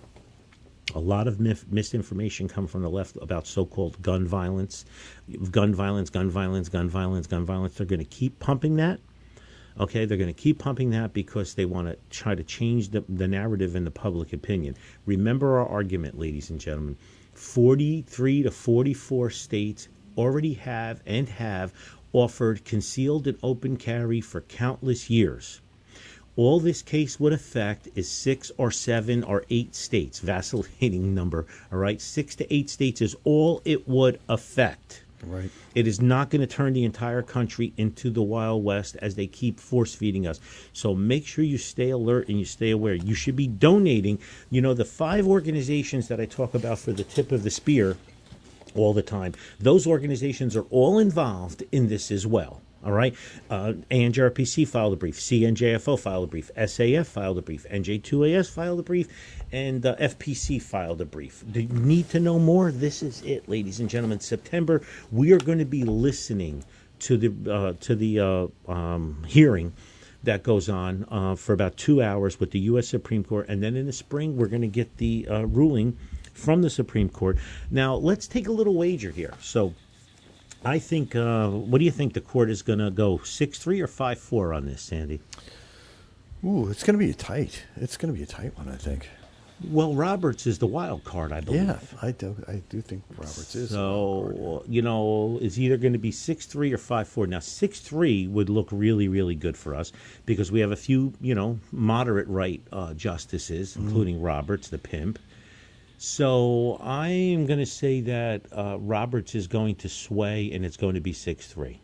a lot of misinformation come from the left about so-called gun violence, gun violence, gun violence, gun violence, gun violence. They're going to keep pumping that. Okay, they're going to keep pumping that because they want to try to change the, the narrative in the public opinion. Remember our argument, ladies and gentlemen. 43 to 44 states already have and have offered concealed and open carry for countless years. All this case would affect is six or seven or eight states, vacillating number, all right? Six to eight states is all it would affect. Right. It is not going to turn the entire country into the Wild West as they keep force feeding us. So make sure you stay alert and you stay aware. You should be donating. You know, the five organizations that I talk about for the tip of the spear all the time, those organizations are all involved in this as well. All right. Uh, ANJRPC filed a brief. CNJFO filed a brief. SAF filed a brief. NJ2AS filed a brief. And uh, FPC filed a brief. Do you need to know more? This is it, ladies and gentlemen. September, we are going to be listening to the uh, to the uh, um, hearing that goes on uh, for about two hours with the U.S. Supreme Court, and then in the spring we're going to get the uh, ruling from the Supreme Court. Now let's take a little wager here. So I think. Uh, what do you think the court is going to go six three or five four on this, Sandy? Ooh, it's going to be a tight. It's going to be a tight one, I think. Well, Roberts is the wild card, I believe. Yeah, I do. I do think Roberts is. a wild card. So you know, it's either going to be six three or five four. Now six three would look really really good for us because we have a few you know moderate right uh, justices, including Roberts, the pimp. So I am going to say that uh, Roberts is going to sway, and it's going to be six three.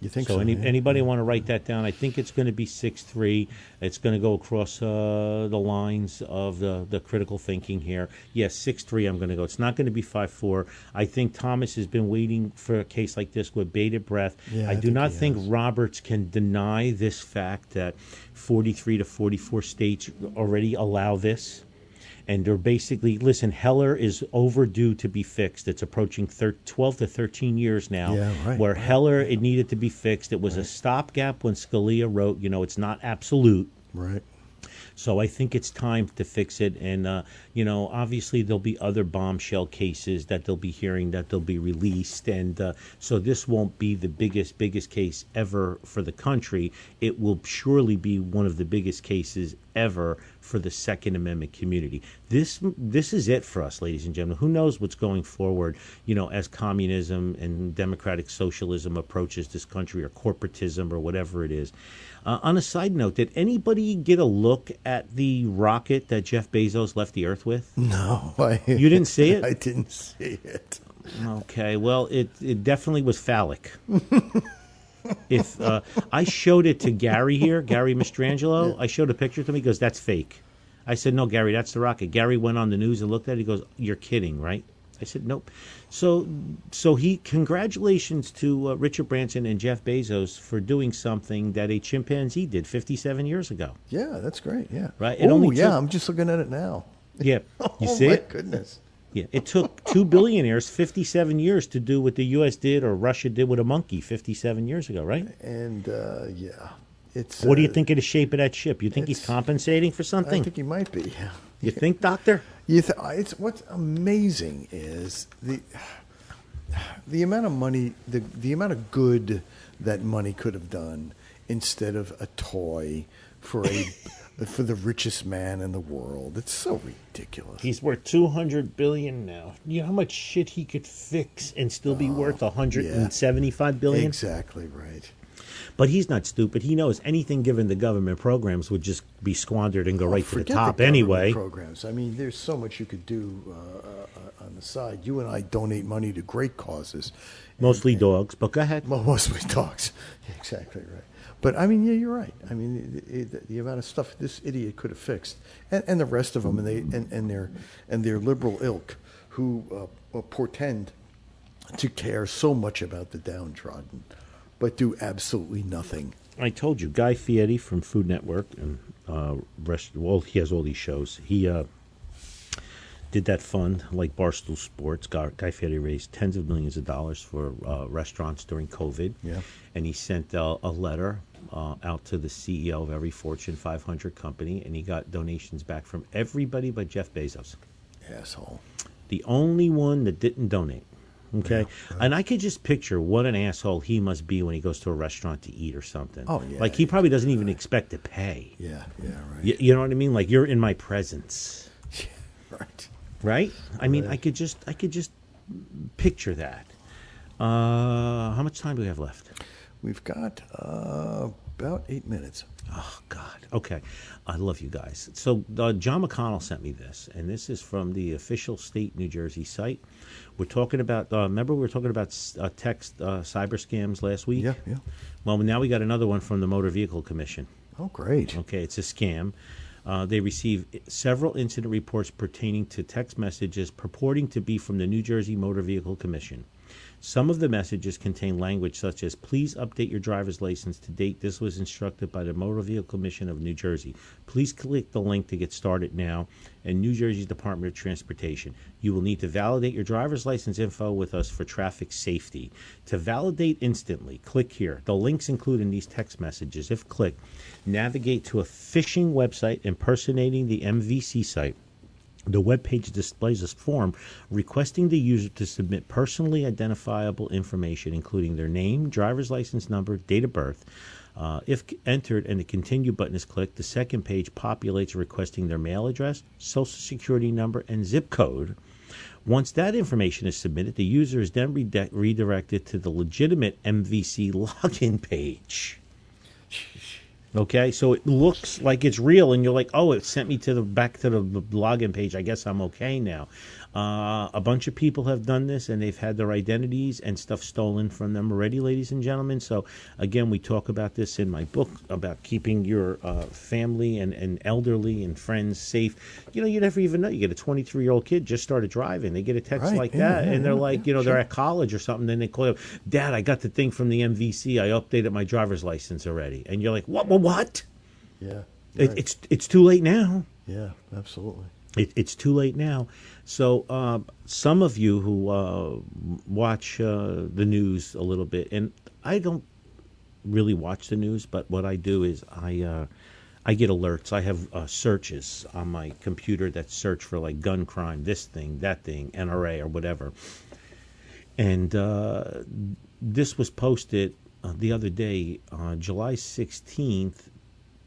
You think so? so, any, yeah. anybody want to write that down? I think it's going to be six three. It's going to go across uh, the lines of the, the critical thinking here. Yes, six three. I'm going to go. It's not going to be five four. I think Thomas has been waiting for a case like this with bated breath. Yeah, I, I do think not think has. Roberts can deny this fact that 43 to 44 states already allow this and they're basically listen heller is overdue to be fixed. It's approaching thir- 12 to 13 years now Yeah, right, where right, heller it needed to be fixed. It was a stopgap when scalia wrote you know it's not absolute. Right. So I think it's time to fix it. And, uh, you know, obviously there'll be other bombshell cases that they'll be hearing that they'll be released. And uh, so this won't be the biggest, biggest case ever for the country. It will surely be one of the biggest cases ever for the Second Amendment community. This this is it for us, ladies and gentlemen. Who knows what's going forward, you know, as communism and democratic socialism approaches this country or corporatism or whatever it is. Uh, on a side note, did anybody get a look at the rocket that Jeff Bezos left the Earth with? No, I, You didn't see it? I didn't see it. Okay, well, it it definitely was phallic. if uh, I showed it to Gary here, Gary Mistrangelo, I showed a picture to him. He goes, "That's fake." I said, "No, Gary, that's the rocket." Gary went on the news and looked at it. He goes, "You're kidding, right?" I said, "Nope." So, so he congratulations to uh, Richard Branson and Jeff Bezos for doing something that a chimpanzee did 57 years ago. Yeah, that's great. Yeah. Right, it Oh, yeah. took- I'm just looking at it now. Yeah, you oh, see my it? goodness. Yeah, it took two billionaires 57 years to do what the U.S. did or Russia did with a monkey 57 years ago, right? And uh, yeah, it's. What do you uh, think of the shape of that ship? You think he's compensating for something? I think he might be. You think, Doctor? You th- uh, it's what's amazing is the the amount of money, the the amount of good that money could have done instead of a toy for a for the richest man in the world. It's so ridiculous. He's worth 200 billion now. You know how much shit he could fix and still be oh, worth 175 billion? Exactly right. But he's not stupid. He knows anything given the government programs would just be squandered and go right to the top government anyway. Programs. I mean, there's so much you could do uh, uh, on the side. You and I donate money to great causes. Mostly dogs, but go ahead. Mostly dogs. exactly right. But I mean, yeah, you're right. I mean, the, the, the amount of stuff this idiot could have fixed, and, and the rest of them, and they and, and their and their liberal ilk, who uh, uh, portend to care so much about the downtrodden, but do absolutely nothing. I told you, Guy Fieri from Food Network and uh, rest. Well, he has all these shows. He uh, did that fund like Barstool Sports. Guy, Guy Fieri raised tens of millions of dollars for uh, restaurants during COVID. Yeah. and he sent uh, a letter uh, out to the CEO of every Fortune 500 company, and he got donations back from everybody but Jeff Bezos Asshole. the only one that didn't donate. Okay, and I could just picture what an asshole he must be when he goes to a restaurant to eat or something. Oh, yeah, like he probably doesn't even expect to pay. Yeah, yeah, right. You, you know what I mean? Like you're in my presence, Yeah, Right. right? I mean, I could just, I could just picture that. Uh, how much time do we have left? We've got uh, about eight minutes. Oh God. Okay, I love you guys. So uh, John McConnell sent me this, and this is from the official state New Jersey site. We're talking about. Uh, remember, we were talking about uh, text uh, cyber scams last week. Yeah, yeah. Well, now we got another one from the Motor Vehicle Commission. Oh, great. Okay, it's a scam. Uh, they received several incident reports pertaining to text messages purporting to be from the New Jersey Motor Vehicle Commission. Some of the messages contain language such as, please update your driver's license to date. This was instructed by the Motor Vehicle Commission of New Jersey. Please click the link to get started now and New Jersey Department of Transportation. You will need to validate your driver's license info with us for traffic safety. To validate instantly, click here. The links included in these text messages. If clicked, navigate to a phishing website impersonating the MVC site. The web page displays a form requesting the user to submit personally identifiable information, including their name, driver's license number, date of birth. Uh, if entered and the continue button is clicked, the second page populates requesting their mail address, social security number, and zip code. Once that information is submitted, the user is then redirected to the legitimate MVC login page. Okay, so it looks like it's real, and you're like, "Oh, it sent me to the back to the login page. I guess I'm okay now." Uh, a bunch of people have done this and they've had their identities and stuff stolen from them already, ladies and gentlemen. So, again, we talk about this in my book about keeping your uh, family and, and elderly and friends safe. You know, you never even know. You get a 23 year old kid just started driving. They get a text Right, like yeah, that yeah, and they're yeah, like, you know, they're at college or something. Then they call you, Dad, I got the thing from the MVC. I updated my driver's license already. And you're like, what, what, what? Yeah. It, right. it's, it's too late now. yeah, absolutely. It, it's too late now. So uh, some of you who uh, watch uh, the news a little bit, and I don't really watch the news, but what I do is I uh, I get alerts. I have uh, searches on my computer that search for like gun crime, this thing, that thing, NRA or whatever. And uh, this was posted the other day, July sixteenth.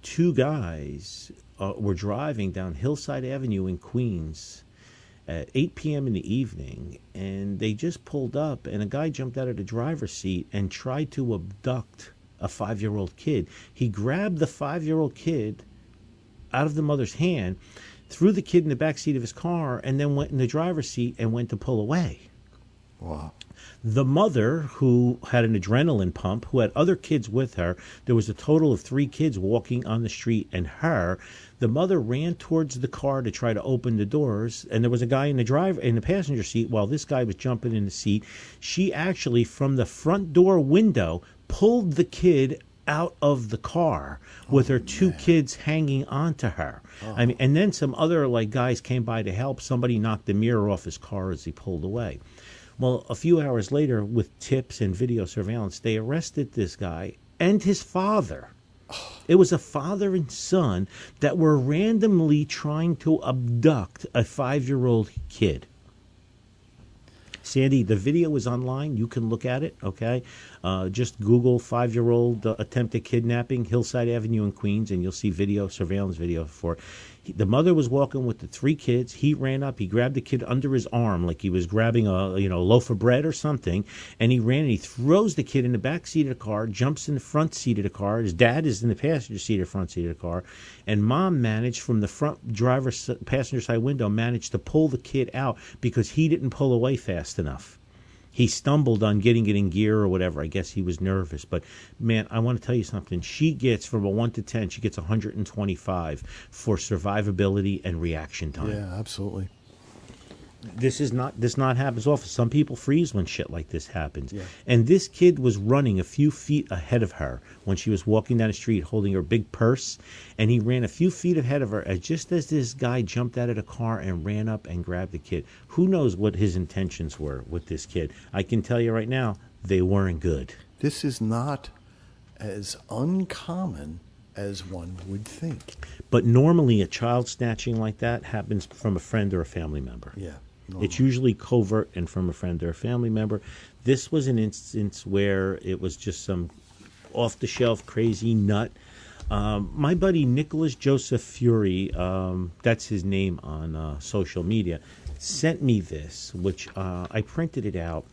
Two guys were driving down Hillside Avenue in Queens at 8 p.m. in the evening, and they just pulled up, and a guy jumped out of the driver's seat and tried to abduct a five year old kid. He grabbed the five year old kid out of the mother's hand, threw the kid in the back seat of his car, and then went in the driver's seat and went to pull away. Wow. The mother, who had an adrenaline pump, who had other kids with her, there was a total of three kids walking on the street, and her. The mother ran towards the car to try to open the doors, and there was a guy in the driver in the passenger seat while this guy was jumping in the seat. She actually, from the front door window, pulled the kid out of the car with her two oh, kids hanging onto her. I mean, oh. and then some other like guys came by to help. Somebody knocked the mirror off his car as he pulled away. Well, a few hours later, with tips and video surveillance, they arrested this guy and his father. It was a father and son that were randomly trying to abduct a five year old kid. Sandy, the video is online. You can look at it, okay? Uh, just Google five year old uh, attempted kidnapping, Hillside Avenue in Queens, and you'll see video, surveillance video for it. He, the mother was walking with the three kids. He ran up, he grabbed the kid under his arm like he was grabbing a you know loaf of bread or something, and he ran and he throws the kid in the back seat of the car, jumps in the front seat of the car. His dad is in the passenger seat or front seat of the car, and mom managed from the front driver's passenger side window managed to pull the kid out because he didn't pull away fast enough he stumbled on getting it in gear or whatever. I guess he was nervous. But man, I want to tell you something. She gets from a one to ten, she gets 125 for survivability and reaction time. Yeah, absolutely. This is not this not happens often. Some people freeze when shit like this happens. Yeah. And this kid was running a few feet ahead of her when she was walking down the street holding her big purse, and he ran a few feet ahead of her as just as this guy jumped out of the car and ran up and grabbed the kid. Who knows what his intentions were with this kid? I can tell you right now, they weren't good. This is not as uncommon as one would think. But normally, a child snatching like that happens from a friend or a family member. Yeah. It's usually covert and from a friend or a family member. This was an instance where it was just some off the shelf crazy nut. Um, my buddy Nicholas Joseph Fury, um, that's his name on uh, social media, sent me this, which uh, I printed it out.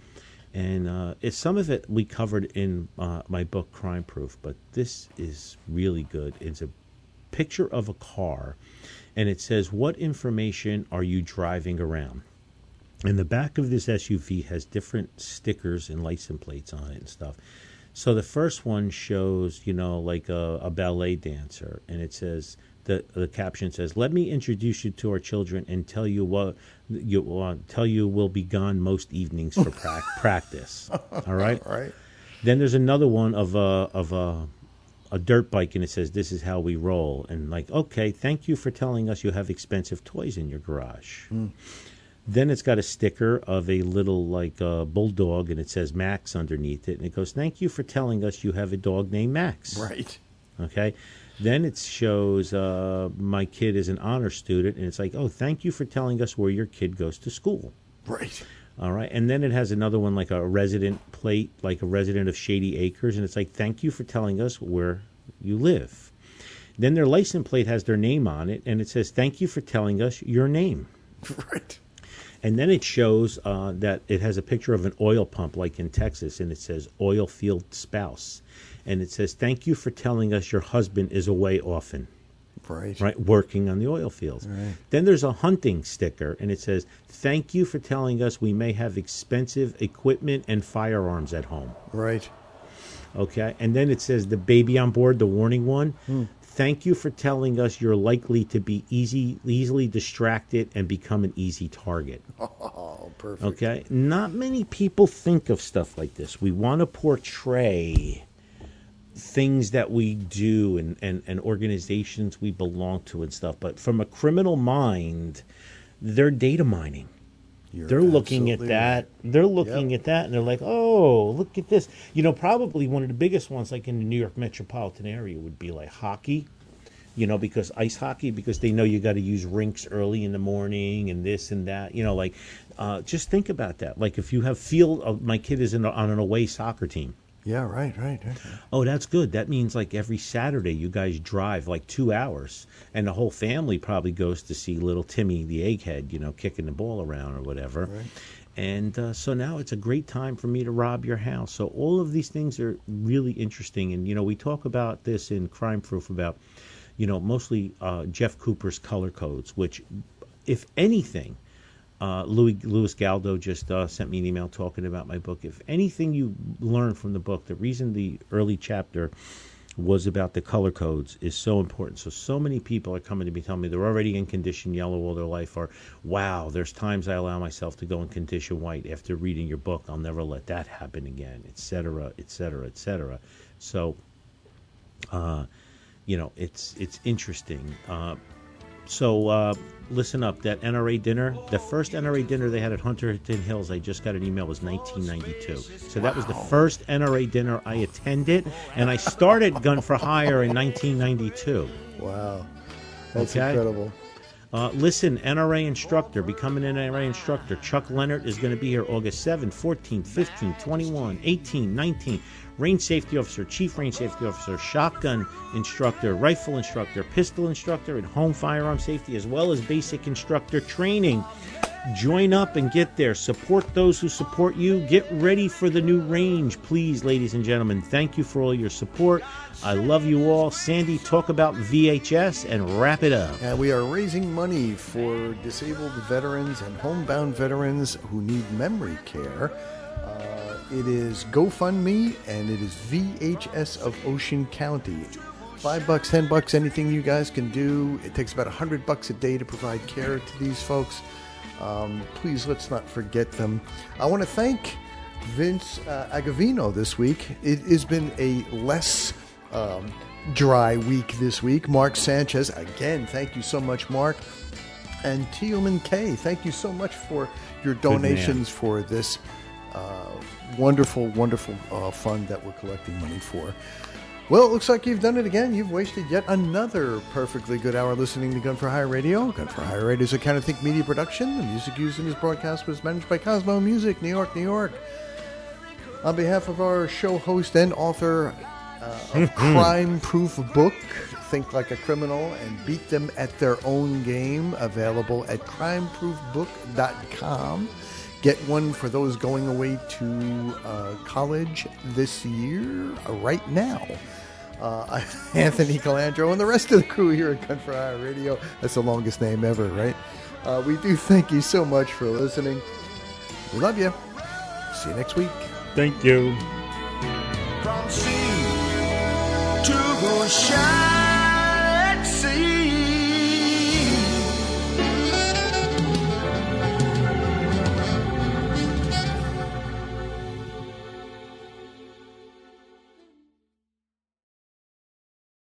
And uh, it's, some of it we covered in uh, my book, Crime Proof, but this is really good. It's a picture of a car, and it says, What information are you driving around? And the back of this SUV has different stickers and license plates on it and stuff. So the first one shows, you know, like a, a ballet dancer, and it says the the caption says, "Let me introduce you to our children and tell you what you uh, tell you will be gone most evenings for prac practice." All right. Right? Then there's another one of a of a a dirt bike, and it says, "This is how we roll." And like, okay, thank you for telling us you have expensive toys in your garage. Then it's got a sticker of a little like uh, bulldog, and it says Max underneath it, and it goes, "Thank you for telling us you have a dog named Max." Right. Okay. Then it shows uh, my kid is an honor student, and it's like, "Oh, thank you for telling us where your kid goes to school." Right. All right. And then it has another one like a resident plate, like a resident of Shady Acres. And it's like, thank you for telling us where you live. Then their license plate has their name on it. And it says, thank you for telling us your name. Right. And then it shows uh, that it has a picture of an oil pump, like in Texas. And it says, oil field spouse. And it says, thank you for telling us your husband is away often. Right. right, working on the oil fields. Right. Then there's a hunting sticker, and it says, "Thank you for telling us we may have expensive equipment and firearms at home." Right. Okay, and then it says, "The baby on board, the warning one." Hmm. Thank you for telling us you're likely to be easy, easily distracted and become an easy target. Oh, perfect. Okay, not many people think of stuff like this. We want to portray things that we do and, and, and organizations we belong to and stuff, but from a criminal mind, they're data mining. You're they're looking at that. right. They're looking Yep. at that, and they're like, "Oh, look at this!" You know, probably one of the biggest ones, like in the New York metropolitan area, would be like hockey. You know, because ice hockey, because they know you got to use rinks early in the morning and this and that. You know, like uh, just think about that. Like if you have field, uh, my kid is in on an away soccer team. Yeah, right, right. right. Oh, that's good. That means like every Saturday you guys drive like two hours, and the whole family probably goes to see little Timmy the egghead, you know, kicking the ball around or whatever. Right. And uh, so now it's a great time for me to rob your house. So all of these things are really interesting, and you know we talk about this in Crime Proof about, you know, mostly uh, Jeff Cooper's color codes, which, if anything, uh, Louis Louis Galdo just uh, sent me an email talking about my book. If anything you learn from the book, the reason the early chapter was about the color codes is so important. So so many people are coming to me telling me they're already in condition yellow all their life, or wow, there's times I allow myself to go in condition white after reading your book. I'll never let that happen again, etc., etc., et cetera, et cetera. So, uh, you know, it's it's interesting. Uh, so uh, listen up. That NRA dinner, the first NRA dinner they had at Hunterdon Hills, I just got an email was 1992. So that was the first NRA dinner I attended, and I started Gun for Hire in 1992. Wow. That's Okay. incredible. Uh, listen, NRA instructor, becoming an NRA instructor. Chuck Leonard is going to be here August 7, 14, 15, 21, 18, 19. Range safety officer, chief range safety officer, shotgun instructor, rifle instructor, pistol instructor, and home firearm safety, as well as basic instructor training. Join up and get there. Support those who support you. Get ready for the new range, please, ladies and gentlemen. Thank you for all your support. I love you all. Sandy, talk about VHS and wrap it up. And we are raising money for disabled veterans and homebound veterans who need memory care. Uh, it is GoFundMe and it is VHS of Ocean County. Five bucks, ten bucks, anything you guys can do. It takes about a hundred bucks a day to provide care to these folks. Um, please let's not forget them. I want to thank Vince uh, Agavino this week. It has been a less um, dry week this week. Mark Sanchez, again, thank you so much, Mark. And Tealman K, thank you so much for your donations for this uh, wonderful, wonderful uh, fund that we're collecting money for. Well, it looks like you've done it again. You've wasted yet another perfectly good hour listening to Gun for Hire Radio. Gun for Hire Radio is a kind of think media production. The music used in this broadcast was managed by Cosmo Music, New York, New York. On behalf of our show host and author uh, of Crime Proof Book, Think Like a Criminal and Beat Them at Their Own Game, available at crimeproofbook.com. Get one for those going away to uh, college this year, uh, right now. Uh, Anthony Colandro and the rest of the crew here at Gun for Hire Radio. That's the longest name ever, right? Uh, we do thank you so much for listening. We love you. See you next week. Thank you. From sea to shine.